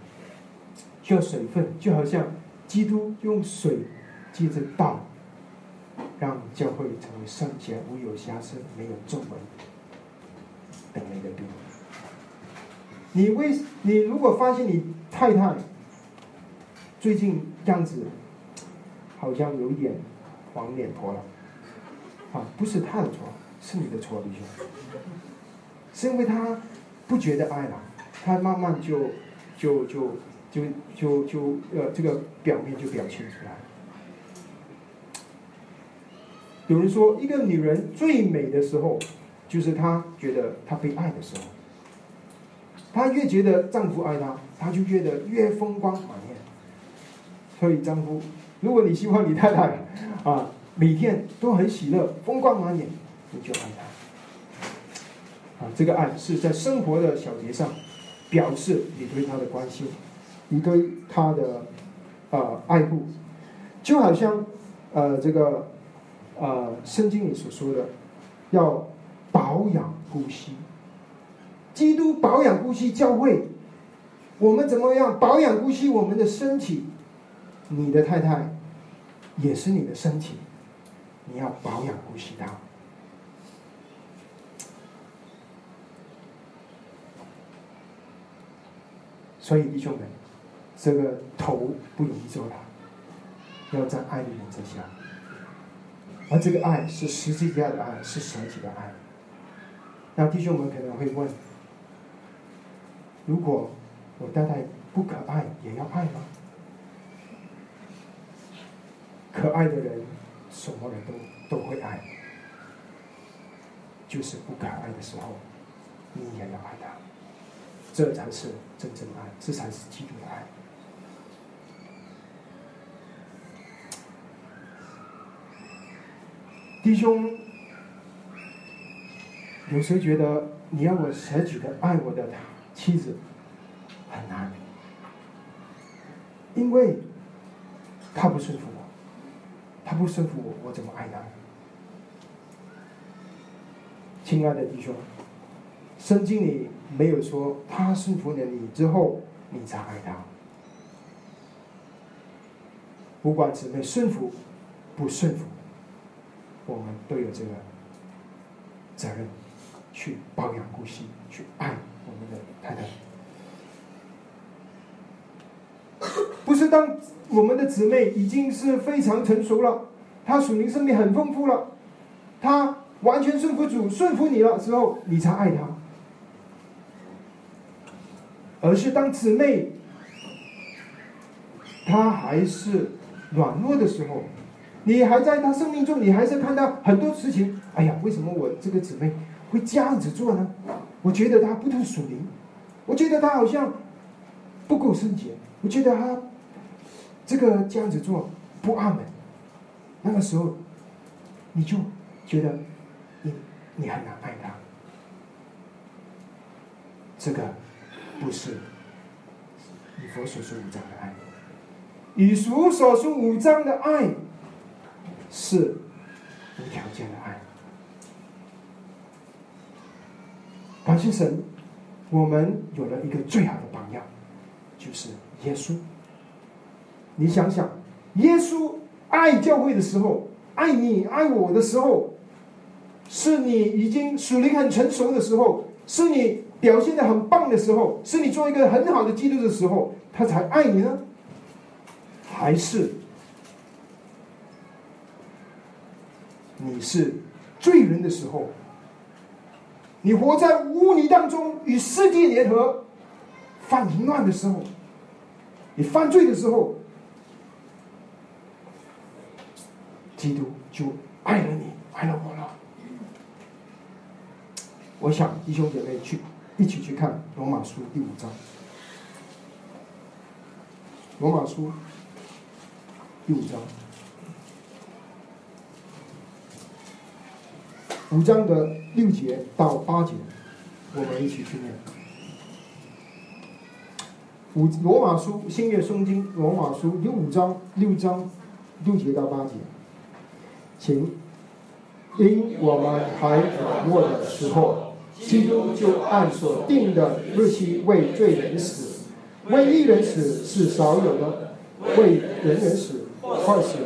需要水分，就好像基督用水接着道。让教会成为圣洁、无有瑕疵、没有皱纹的那个地方。你为你如果发现你太太最近样子好像有一点黄脸婆了，啊，不是她的错，是你的错，弟兄，是因为她不觉得爱了，她慢慢就就就就就就呃这个表面就表现出来了。有人说，一个女人最美的时候，就是她觉得她被爱的时候。她越觉得丈夫爱她，她就觉得越风光。所以，丈夫，如果你希望你太太啊每天都很喜乐、风光满眼，你就爱她。啊，这个爱是在生活的小节上表示你对她的关心，你对她的啊爱护，就好像呃这个。呃，圣经里所说的，要保养呼吸。基督保养呼吸，教会，我们怎么样保养呼吸？我们的身体，你的太太也是你的身体，你要保养呼吸她。所以弟兄们，这个头不容易做大，要在爱的原则下。而这个爱是实际下的爱，是舍己的爱。那弟兄们可能会问：如果我太太不可爱，也要爱吗？可爱的人，什么人都都会爱。就是不可爱的时候，你也要爱他。这才是真正的爱，这才是基督的爱。弟兄，有时候觉得你要我舍己的爱我的妻子很难，因为他不顺服，他不顺服我，我怎么爱他？亲爱的弟兄，圣经里没有说他顺服了你之后你才爱他，不管姊妹顺服不顺服。我们都有这个责任，去保养呼吸，去爱我们的太太。不当我们的姊妹已经是非常成熟了，她属灵生命很丰富了，她完全顺服主、顺服你了时候，你才爱她。而是当姊妹她还是软弱的时候。你还在他生命中，你还是看到很多事情。哎呀，为什么我这个姊妹会这样子做呢？我觉得她不太属灵，我觉得她好像不够圣洁，我觉得她这个这样子做不安稳。那个时候，你就觉得你你很难爱他。这个不是以佛所说五章的爱，以俗所说五章的爱。是无条件的爱。感谢神，我们有了一个最好的榜样，就是耶稣。你想想，耶稣爱教会的时候，爱你爱我的时候，是你已经属灵很成熟的时候，是你表现的很棒的时候，是你做一个很好的基督的时候，他才爱你呢？还是？你是罪人的时候，你活在污泥当中，与世界联合，犯淫乱的时候，你犯罪的时候，基督就爱了你，爱了我了。我想弟兄姐妹去一起去看罗马书第五章。罗马书第五章，五章的六节到八节，我们一起去念。五罗马书新约圣经罗马书第五章六章六节到八节，请。因我们还软弱的时候，基督就按所定的日期为罪人死，为一人死是少有的，为人人死坏死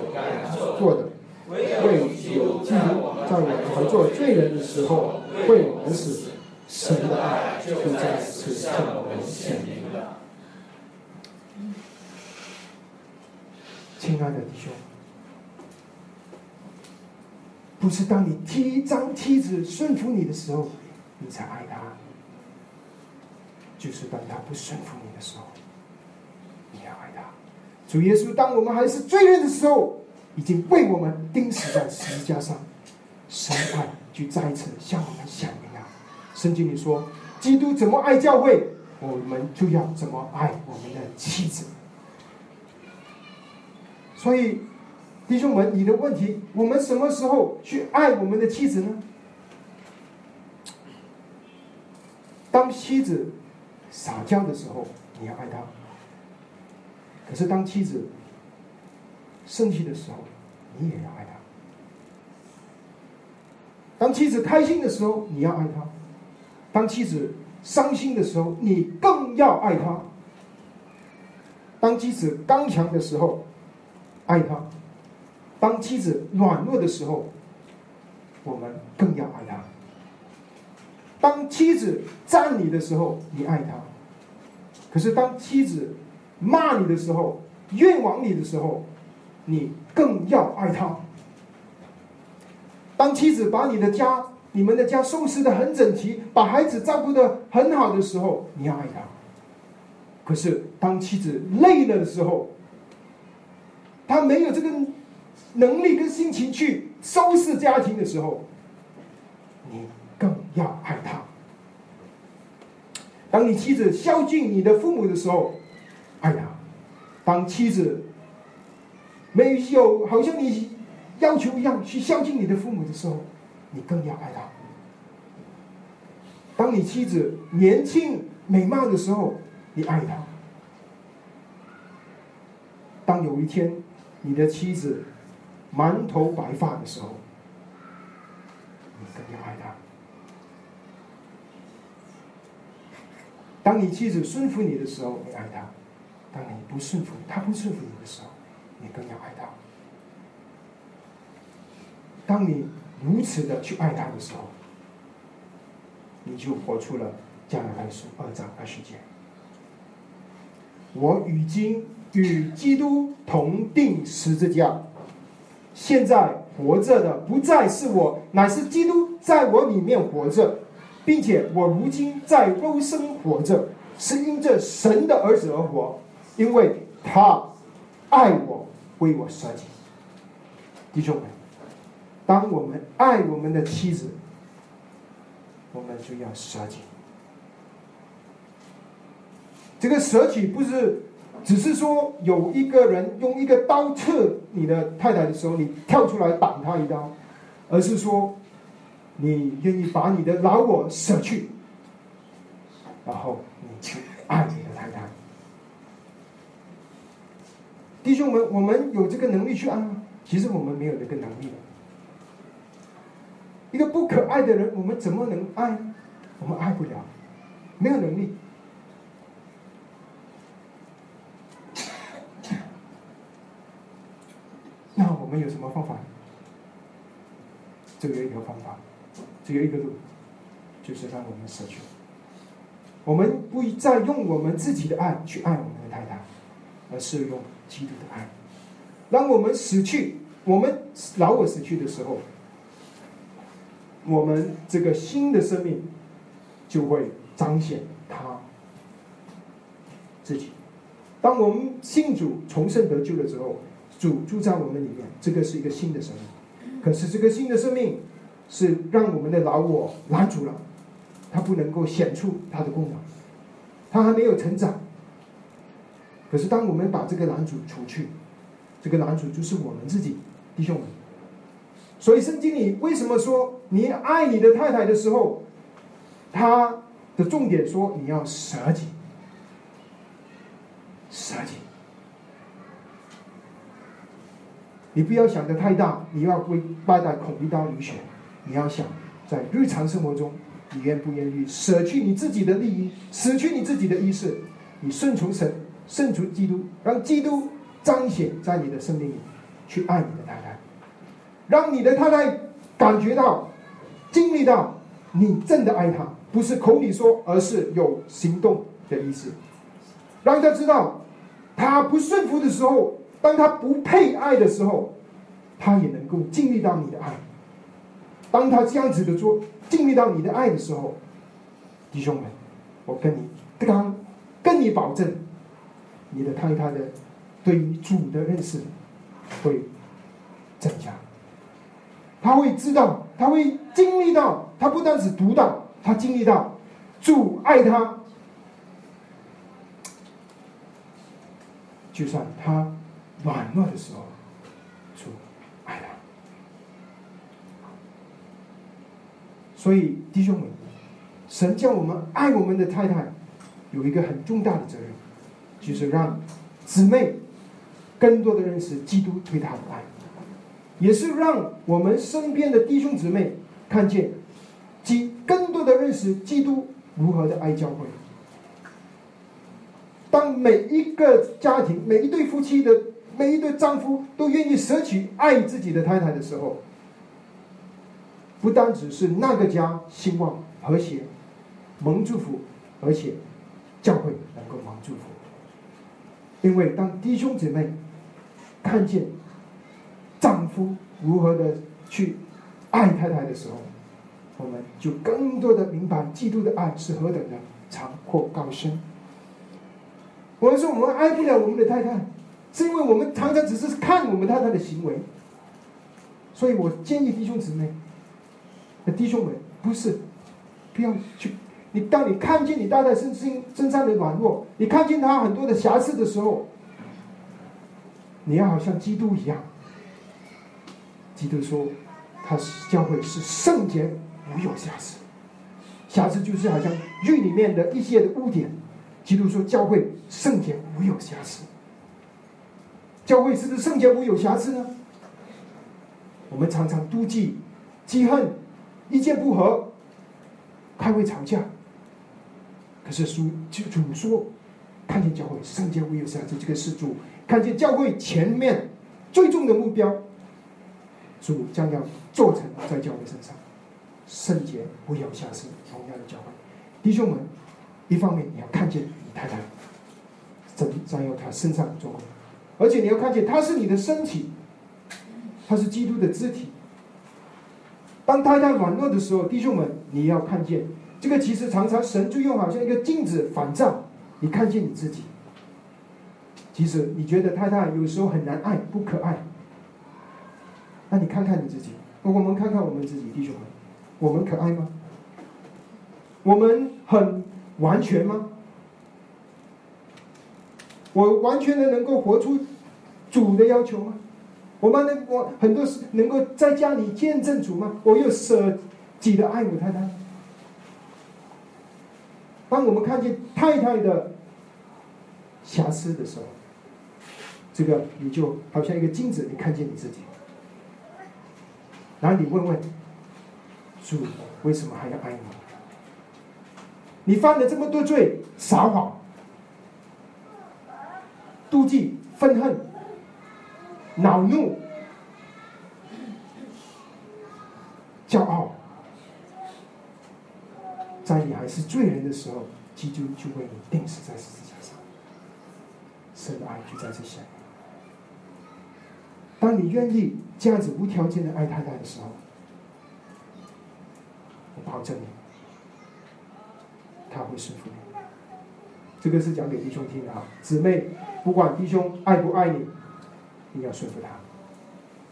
做的，为有基督在我们还做罪人的时候为我们死，神的爱就在此向我们显明了。亲爱的弟兄。不是当你踢张梯子顺服你的时候，你才爱他；就是当他不顺服你的时候，你要爱他。主耶稣，当我们还是罪人的时候，已经为我们钉死在十字架上，神爱就再一次向我们显明了。圣经里说，基督怎么爱教会，我们就要怎么爱我们的妻子。所以。弟兄们，你的问题，我们什么时候去爱我们的妻子呢？当妻子撒娇的时候，你要爱她；可是当妻子生气的时候，你也要爱她；当妻子开心的时候，你要爱她；当妻子伤心的时候，你更要爱她；当妻子刚强的时候，爱她。当妻子软弱的时候，我们更要爱她。当妻子赞你的时候，你爱她；可是当妻子骂你的时候、冤枉你的时候，你更要爱她。当妻子把你的家、你们的家收拾的很整齐，把孩子照顾的很好的时候，你要爱她。可是当妻子累了的时候，她没有这个。能力跟心情去收拾家庭的时候，你更要爱他。当你妻子孝敬你的父母的时候，爱他；当妻子没有好像你要求一样去孝敬你的父母的时候，你更要爱他。当你妻子年轻美貌的时候，你爱他；当有一天你的妻子，满头白发的时候，你更要爱他；当你妻子顺服你的时候，你爱他；当你不顺服，他不顺服你的时候，你更要爱他。当你如此的去爱他的时候，你就活出了加拉太书二章二十节。我已经与基督同定十字架。现在活着的不再是我，乃是基督在我里面活着，并且我如今在肉身活着，是因着神的儿子而活，因为他爱我，为我舍己。弟兄们，当我们爱我们的妻子，我们就要舍己。这个舍己不是。只是说有一个人用一个刀刺你的太太的时候，你跳出来挡他一刀，而是说你愿意把你的老我舍去，然后你去爱你的太太。弟兄们，我们有这个能力去爱吗？其实我们没有这个能力。一个不可爱的人，我们怎么能爱？我们爱不了，没有能力。我我们有什么方法？只有一个方法，只有一个路，就是让我们舍去。我们不再用我们自己的爱去爱我们的太太，而是用基督的爱。当我们死去，我们老我死去的时候，我们这个新的生命就会彰显他自己。当我们信主重生得救了之后。主住在我们里面，这个是一个新的生命。可是这个新的生命是让我们的老我拦住了，他不能够显出他的功能，他还没有成长。可是当我们把这个男主除去，这个男主就是我们自己弟兄们。所以圣经里为什么说你爱你的太太的时候，他的重点说你要舍己，舍己。你不要想的太大，你要为八代孔一刀流血。你要想在日常生活中，你愿不愿意舍去你自己的利益，舍去你自己的意识，你顺从神，顺从基督，让基督彰显在你的生命里，去爱你的太太，让你的太太感觉到、经历到你真的爱她，不是口里说，而是有行动的意思，让她知道，她不顺服的时候。当他不配爱的时候，他也能够经历到你的爱。当他这样子的做，经历到你的爱的时候，弟兄们，我跟你刚跟你保证，你的太太的对于主的认识会增加。他会知道，他会经历到，他不单是读到，他经历到主爱他，就算他。软弱的时候，主爱他。所以弟兄们，神叫我们爱我们的太太，有一个很重大的责任，就是让姊妹更多的认识基督对他的爱，也是让我们身边的弟兄姊妹看见，基更多的认识基督如何的爱教会。当每一个家庭、每一对夫妻的。每一对丈夫都愿意舍取爱自己的太太的时候，不单只是那个家兴旺和谐、蒙祝福，而且教会能够蒙祝福。因为当弟兄姊妹看见丈夫如何的去爱太太的时候，我们就更多的明白基督的爱是何等的长阔高深。我们说我们爱不了我们的太太。是因为我们常常只是看我们太太的行为，所以我建议弟兄姊妹，弟兄们不是，不要去。你当你看见你太太身身身上的软弱，你看见她很多的瑕疵的时候，你要好像基督一样。基督说，他是教会是圣洁无有瑕疵，瑕疵就是好像狱里面的一些的污点。基督说，教会圣洁无有瑕疵。教会是不是圣洁无有瑕疵呢？我们常常妒忌、记恨、意见不合、开会吵架。可是主主说，看见教会圣洁无有瑕疵，这个是主看见教会前面最终的目标，主将要做成在教会身上圣洁无有瑕疵同样的教会。弟兄们，一方面你要看见你太太，怎将要他身上做工。而且你要看见，他是你的身体，他是基督的肢体。当太太软弱的时候，弟兄们，你要看见，这个其实常常神就用好像一个镜子反照，你看见你自己。其实你觉得太太有时候很难爱，不可爱，那你看看你自己，我们看看我们自己，弟兄们，我们可爱吗？我们很完全吗？我完全的能够活出。主的要求吗？我们能我很多是能够在家里见证主吗？我有舍己的爱我太太。当我们看见太太的瑕疵的时候，这个你就好像一个镜子，你看见你自己。然后你问问主，为什么还要爱你？你犯了这么多罪，撒谎、妒忌、愤恨。恼怒、骄傲，在你还是罪人的时候，基督就为你钉死在十字架上。神的爱就在这下面。当你愿意这样子无条件的爱太太的时候，我保证你，他会顺服你。这个是讲给弟兄听的啊，姊妹，不管弟兄爱不爱你。你要说服他，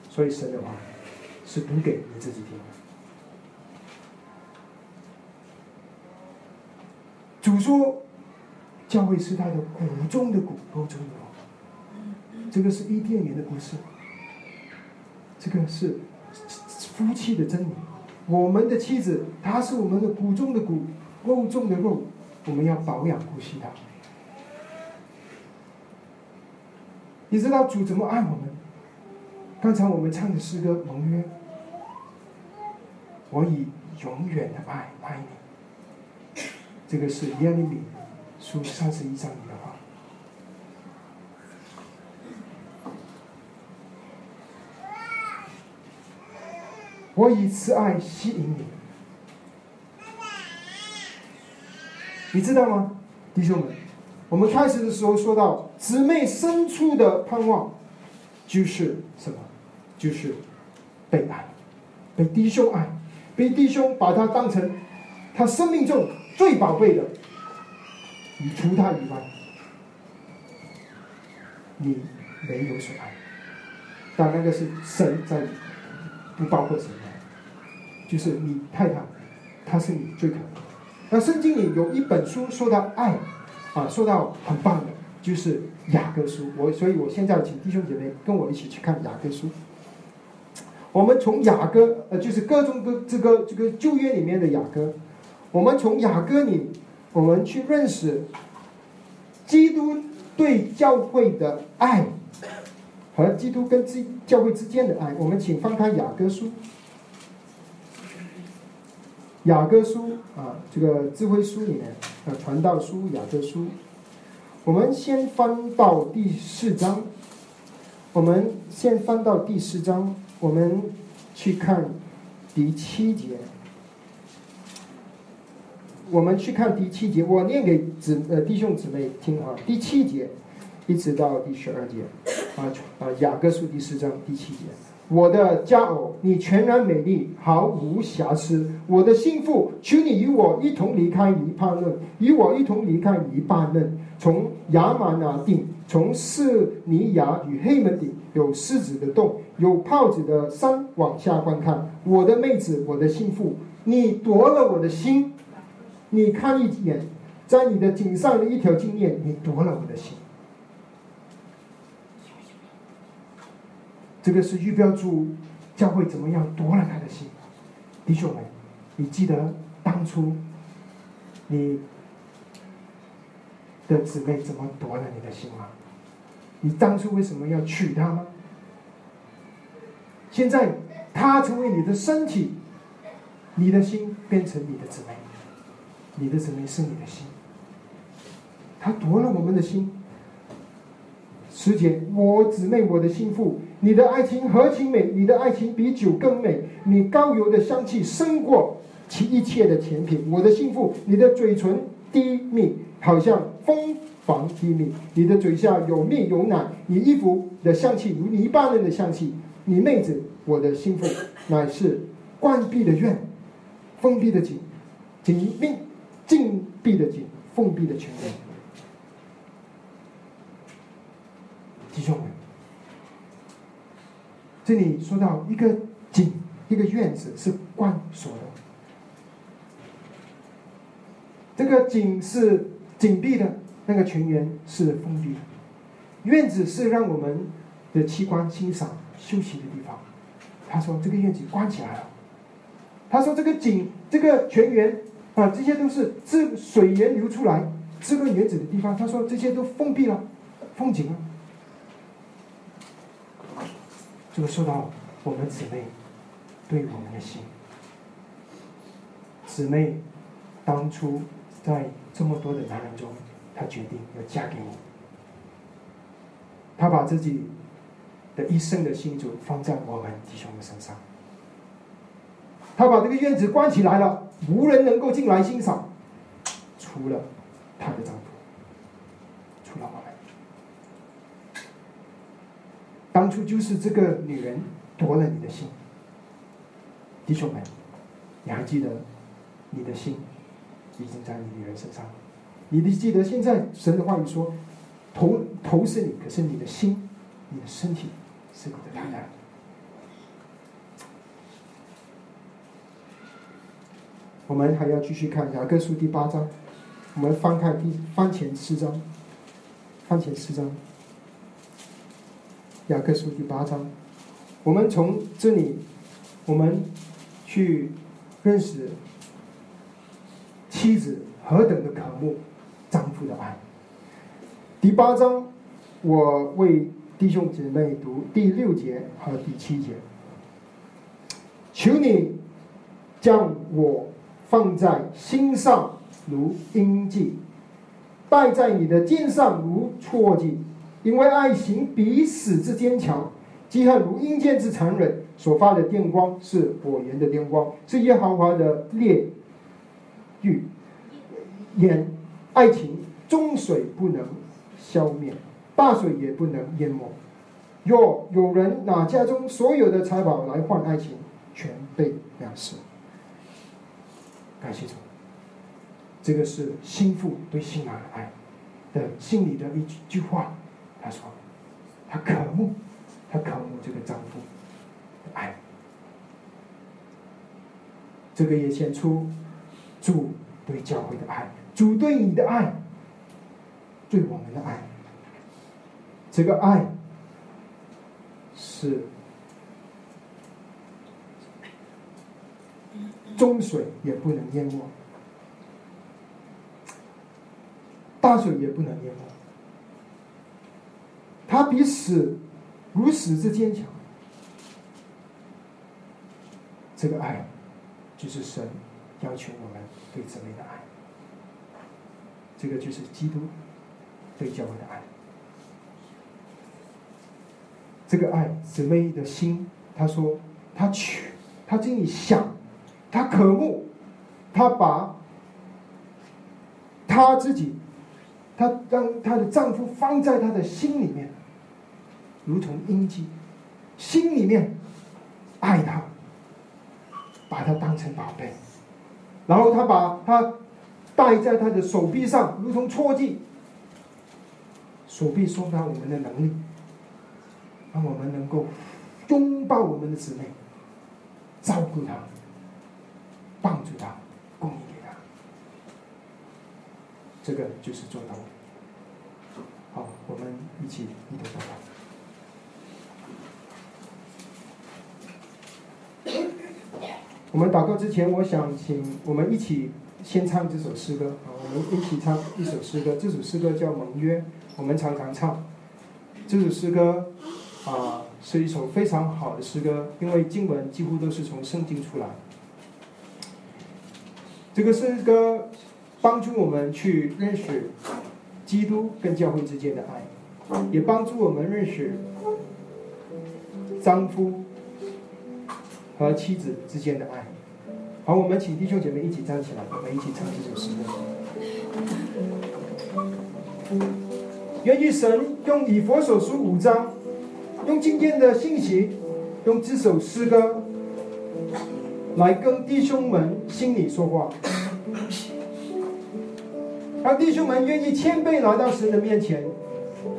所以神的话是读给你自己听的。说，教会是他的骨中的骨，肉中的肉。这个是伊甸园的故事，这个是夫妻的真理。我们的妻子，她是我们的骨中的骨，肉中的肉，我们要保养顾惜她。你知道主怎么爱我们？刚才我们唱的诗歌盟约，我以永远的爱爱你。这个是耶利米书三十一章里的话。我以慈爱吸引你，你知道吗，弟兄们？我们开始的时候说到姊妹深处的盼望，就是什么？就是被爱，被弟兄爱，被弟兄把他当成他生命中最宝贝的。你除他以外，你没有所爱。但那个是神在，不包括神。就是你太太，她是你最可。那圣经里有一本书说到爱，啊，说到很棒的，就是雅各书。我所以，我现在请弟兄姐妹跟我一起去看雅各书。我们从雅各，呃，就是各种各这个这个旧约里面的雅各，我们从雅各里，我们去认识基督对教会的爱，和基督跟基教会之间的爱。我们请翻开雅各书。雅各书啊，这个智慧书里面啊，传道书雅各书，我们先翻到第四章，我们先翻到第四章，我们去看第七节，我们去看第七节，我念给姊呃弟兄姊妹听啊，第七节一直到第十二节，啊啊雅各书第四章第七节。我的佳偶，你全然美丽，毫无瑕疵。我的心腹，求你与我一同离开黎巴嫩，与我一同离开黎巴嫩，从亚玛拿定，从示尼亚与黑门顶，有狮子的洞，有炮子的山，往下观看。我的妹子，我的心腹，你夺了我的心。你看一眼，在你的颈上的一条金链，你夺了我的心。这个是预标注教会怎么样夺了他的心，弟兄们，你记得当初你的姊妹怎么夺了你的心吗？你当初为什么要娶她吗？现在她成为你的身体，你的心变成你的姊妹，你的姊妹是你的心，他夺了我们的心。师姐，我姊妹，我的心腹。你的爱情何其美！你的爱情比酒更美。你高油的香气胜过其一切的甜品。我的幸福，你的嘴唇滴蜜，好像蜂房滴蜜。你的嘴下有蜜有奶。你衣服的香气如泥巴人的香气。你妹子，我的幸福，乃是关闭的院，封闭的井，紧密禁闭的井，封闭的泉源。弟兄们。这里说到一个井，一个院子是关锁的。这个井是紧闭的，那个泉源是封闭的。院子是让我们的器官欣赏、休息的地方。他说这个院子关起来了。他说这个井、这个泉源啊，这些都是滋水源流出来、滋润原子的地方。他说这些都封闭了，封井了。这个说到我们姊妹对我们的心，姊妹当初在这么多的男人中，她决定要嫁给我，她把自己的一生的心主放在我们弟兄的身上，她把这个院子关起来了，无人能够进来欣赏，除了她的丈夫，除了我们。当初就是这个女人夺了你的心，弟兄们，你还记得你的心已经在你女人身上？你得记得，现在神的话语说，头头是你，可是你的心、你的身体是你的太太。我们还要继续看雅各书第八章，我们翻看第翻前四章，翻前四章，雅各书第八章，我们从这里，我们去认识妻子何等的渴慕丈夫的爱。第八章，我为弟兄姐妹读第六节和第七节，求你将我放在心上。如印记，戴在你的肩上如戳记，因为爱情比死之坚强，记恨如阴间之残忍。所发的电光是火焰的电光，是耶和华的烈欲。眼爱情中水不能消灭，大水也不能淹没。若有人拿家中所有的财宝来换爱情，全被藐视。感谢主。这个是心腹对新郎的爱的心里的一句句话。他说：“他渴慕，他渴慕这个丈夫的爱。”这个也显出主对教会的爱，主对你的爱，对我们的爱。这个爱是中水也不能淹没。大水也不能淹没，他比死如死之坚强。这个爱，就是神要求我们对姊妹的爱。这个就是基督对教会的爱。这个爱，姊妹的心，他说，他去，他心里想，他渴慕，他把他自己。她让她的丈夫放在她的心里面，如同阴茎，心里面爱他，把他当成宝贝，然后他把他戴在他的手臂上，如同戳记，手臂送到我们的能力，让我们能够拥抱我们的姊妹，照顾他，帮助他，供应给他。这个就是做到。好，我们一起一同祷告。我们祷告之前，我想请我们一起先唱这首诗歌。啊，我们一起唱一首诗歌。这首诗歌叫《盟约》，我们常常唱。这首诗歌啊，是一首非常好的诗歌，因为经文几乎都是从圣经出来。这个诗歌。帮助我们去认识基督跟教会之间的爱，也帮助我们认识丈夫和妻子之间的爱。好，我们请弟兄姐妹一起站起来，我们一起唱这首诗歌。愿意神用以佛所书五章，用今天的信息，用这首诗歌来跟弟兄们心里说话。让弟兄们愿意谦卑来到神的面前，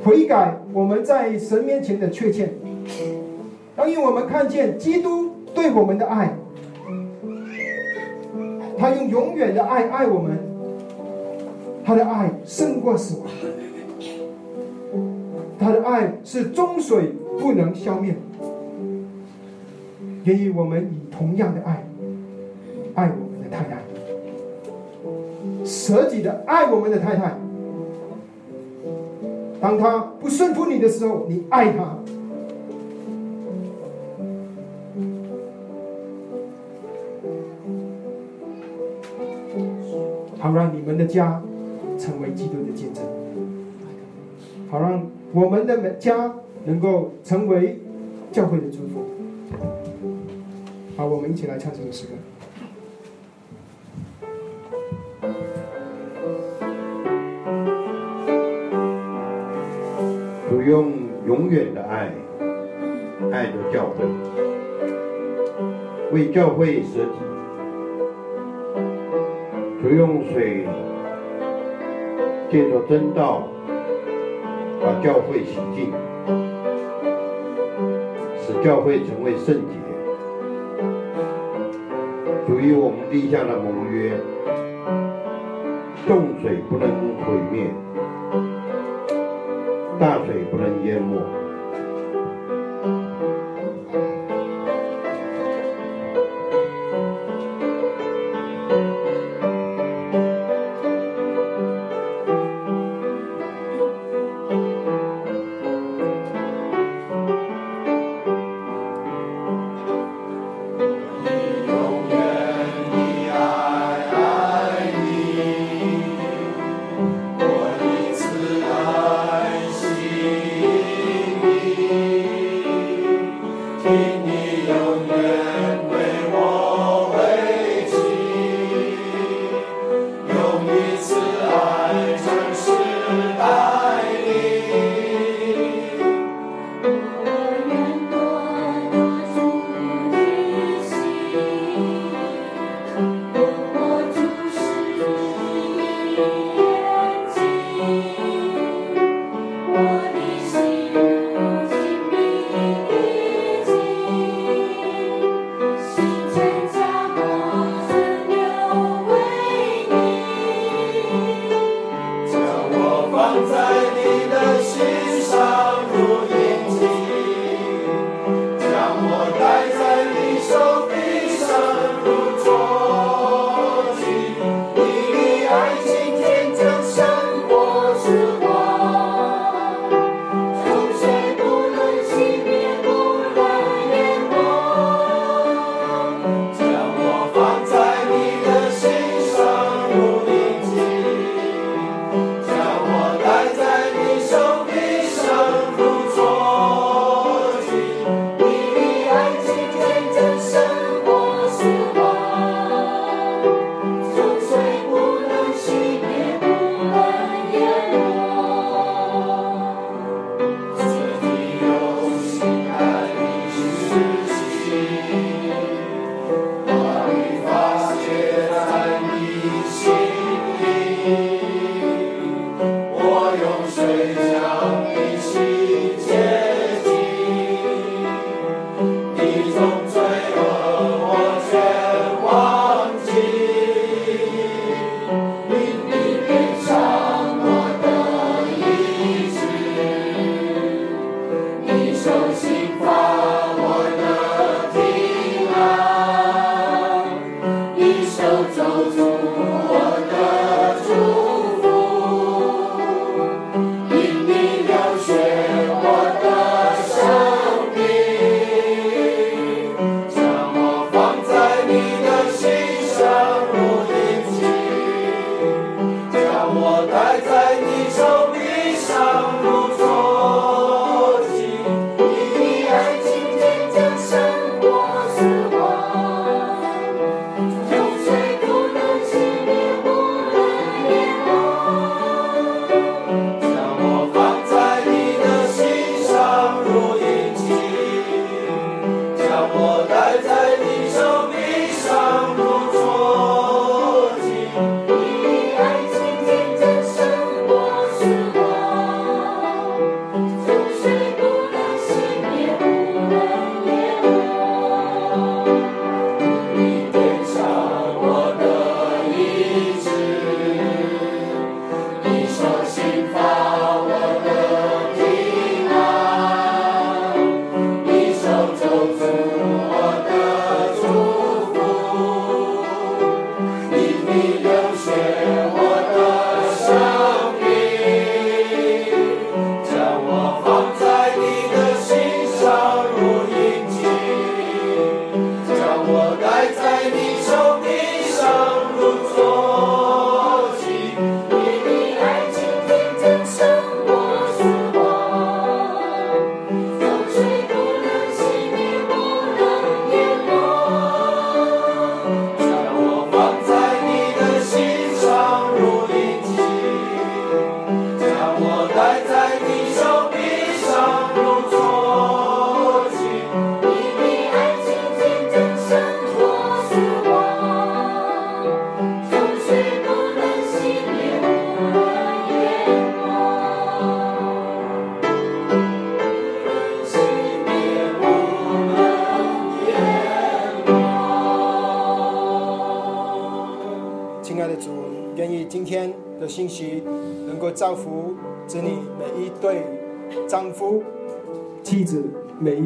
悔改我们在神面前的缺欠，让因我们看见基督对我们的爱，他用永远的爱爱我们，他的爱胜过死亡，他的爱是终水不能消灭，愿意我们以同样的爱爱我们的太太。舍己的爱我们的太太，当他不顺服你的时候，你爱他，好让你们的家成为基督的见证，好让我们的家能够成为教会的祝福。好，我们一起来唱这首诗歌。用永远的爱爱着教会，为教会舍己，不用水借着真道把教会洗净，使教会成为圣洁。属于我们立下的盟约，重水不能毁灭，大水不能淹没。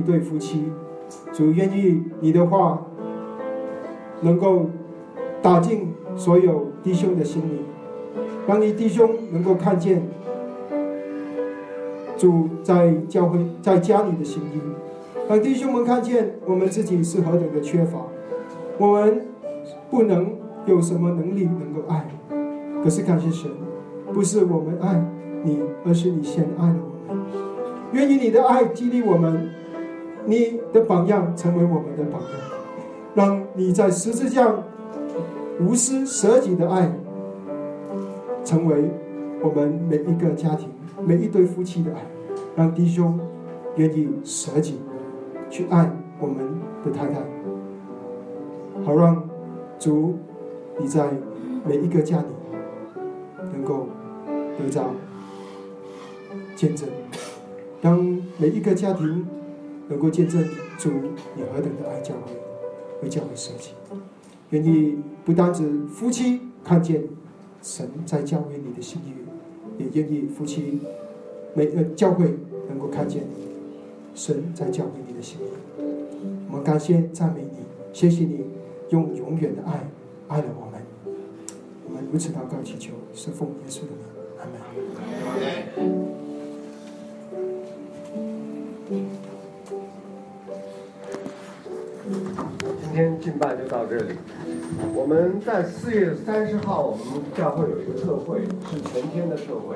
对夫妻。主愿意你的话能够打进所有弟兄的心里，让你弟兄能够看见主在教会、在家里的心意，让弟兄们看见我们自己是何等的缺乏，我们不能有什么能力能够爱，可是感谢神，不是我们爱你，而是你先爱了我们。愿意你的爱激励我们，你的榜样成为我们的榜样，让你在十字架无私舍己的爱，成为我们每一个家庭、每一对夫妻的爱，让弟兄愿意舍己去爱我们的太太，好让主你在每一个家里能够得着见证，让每一个家庭能够见证主你何等的爱教会，为教会舍己。愿意不单指夫妻看见神在教会你的心意，也愿意夫妻每个教会能够看见神在教会你的心意。我们感谢赞美你，谢谢你用永远的爱爱了我们。我们如此祷告祈求，是奉耶稣的名，阿门。今天敬拜就到这里。我们在四月三十号，我们教会有一个特会，是全天的特会。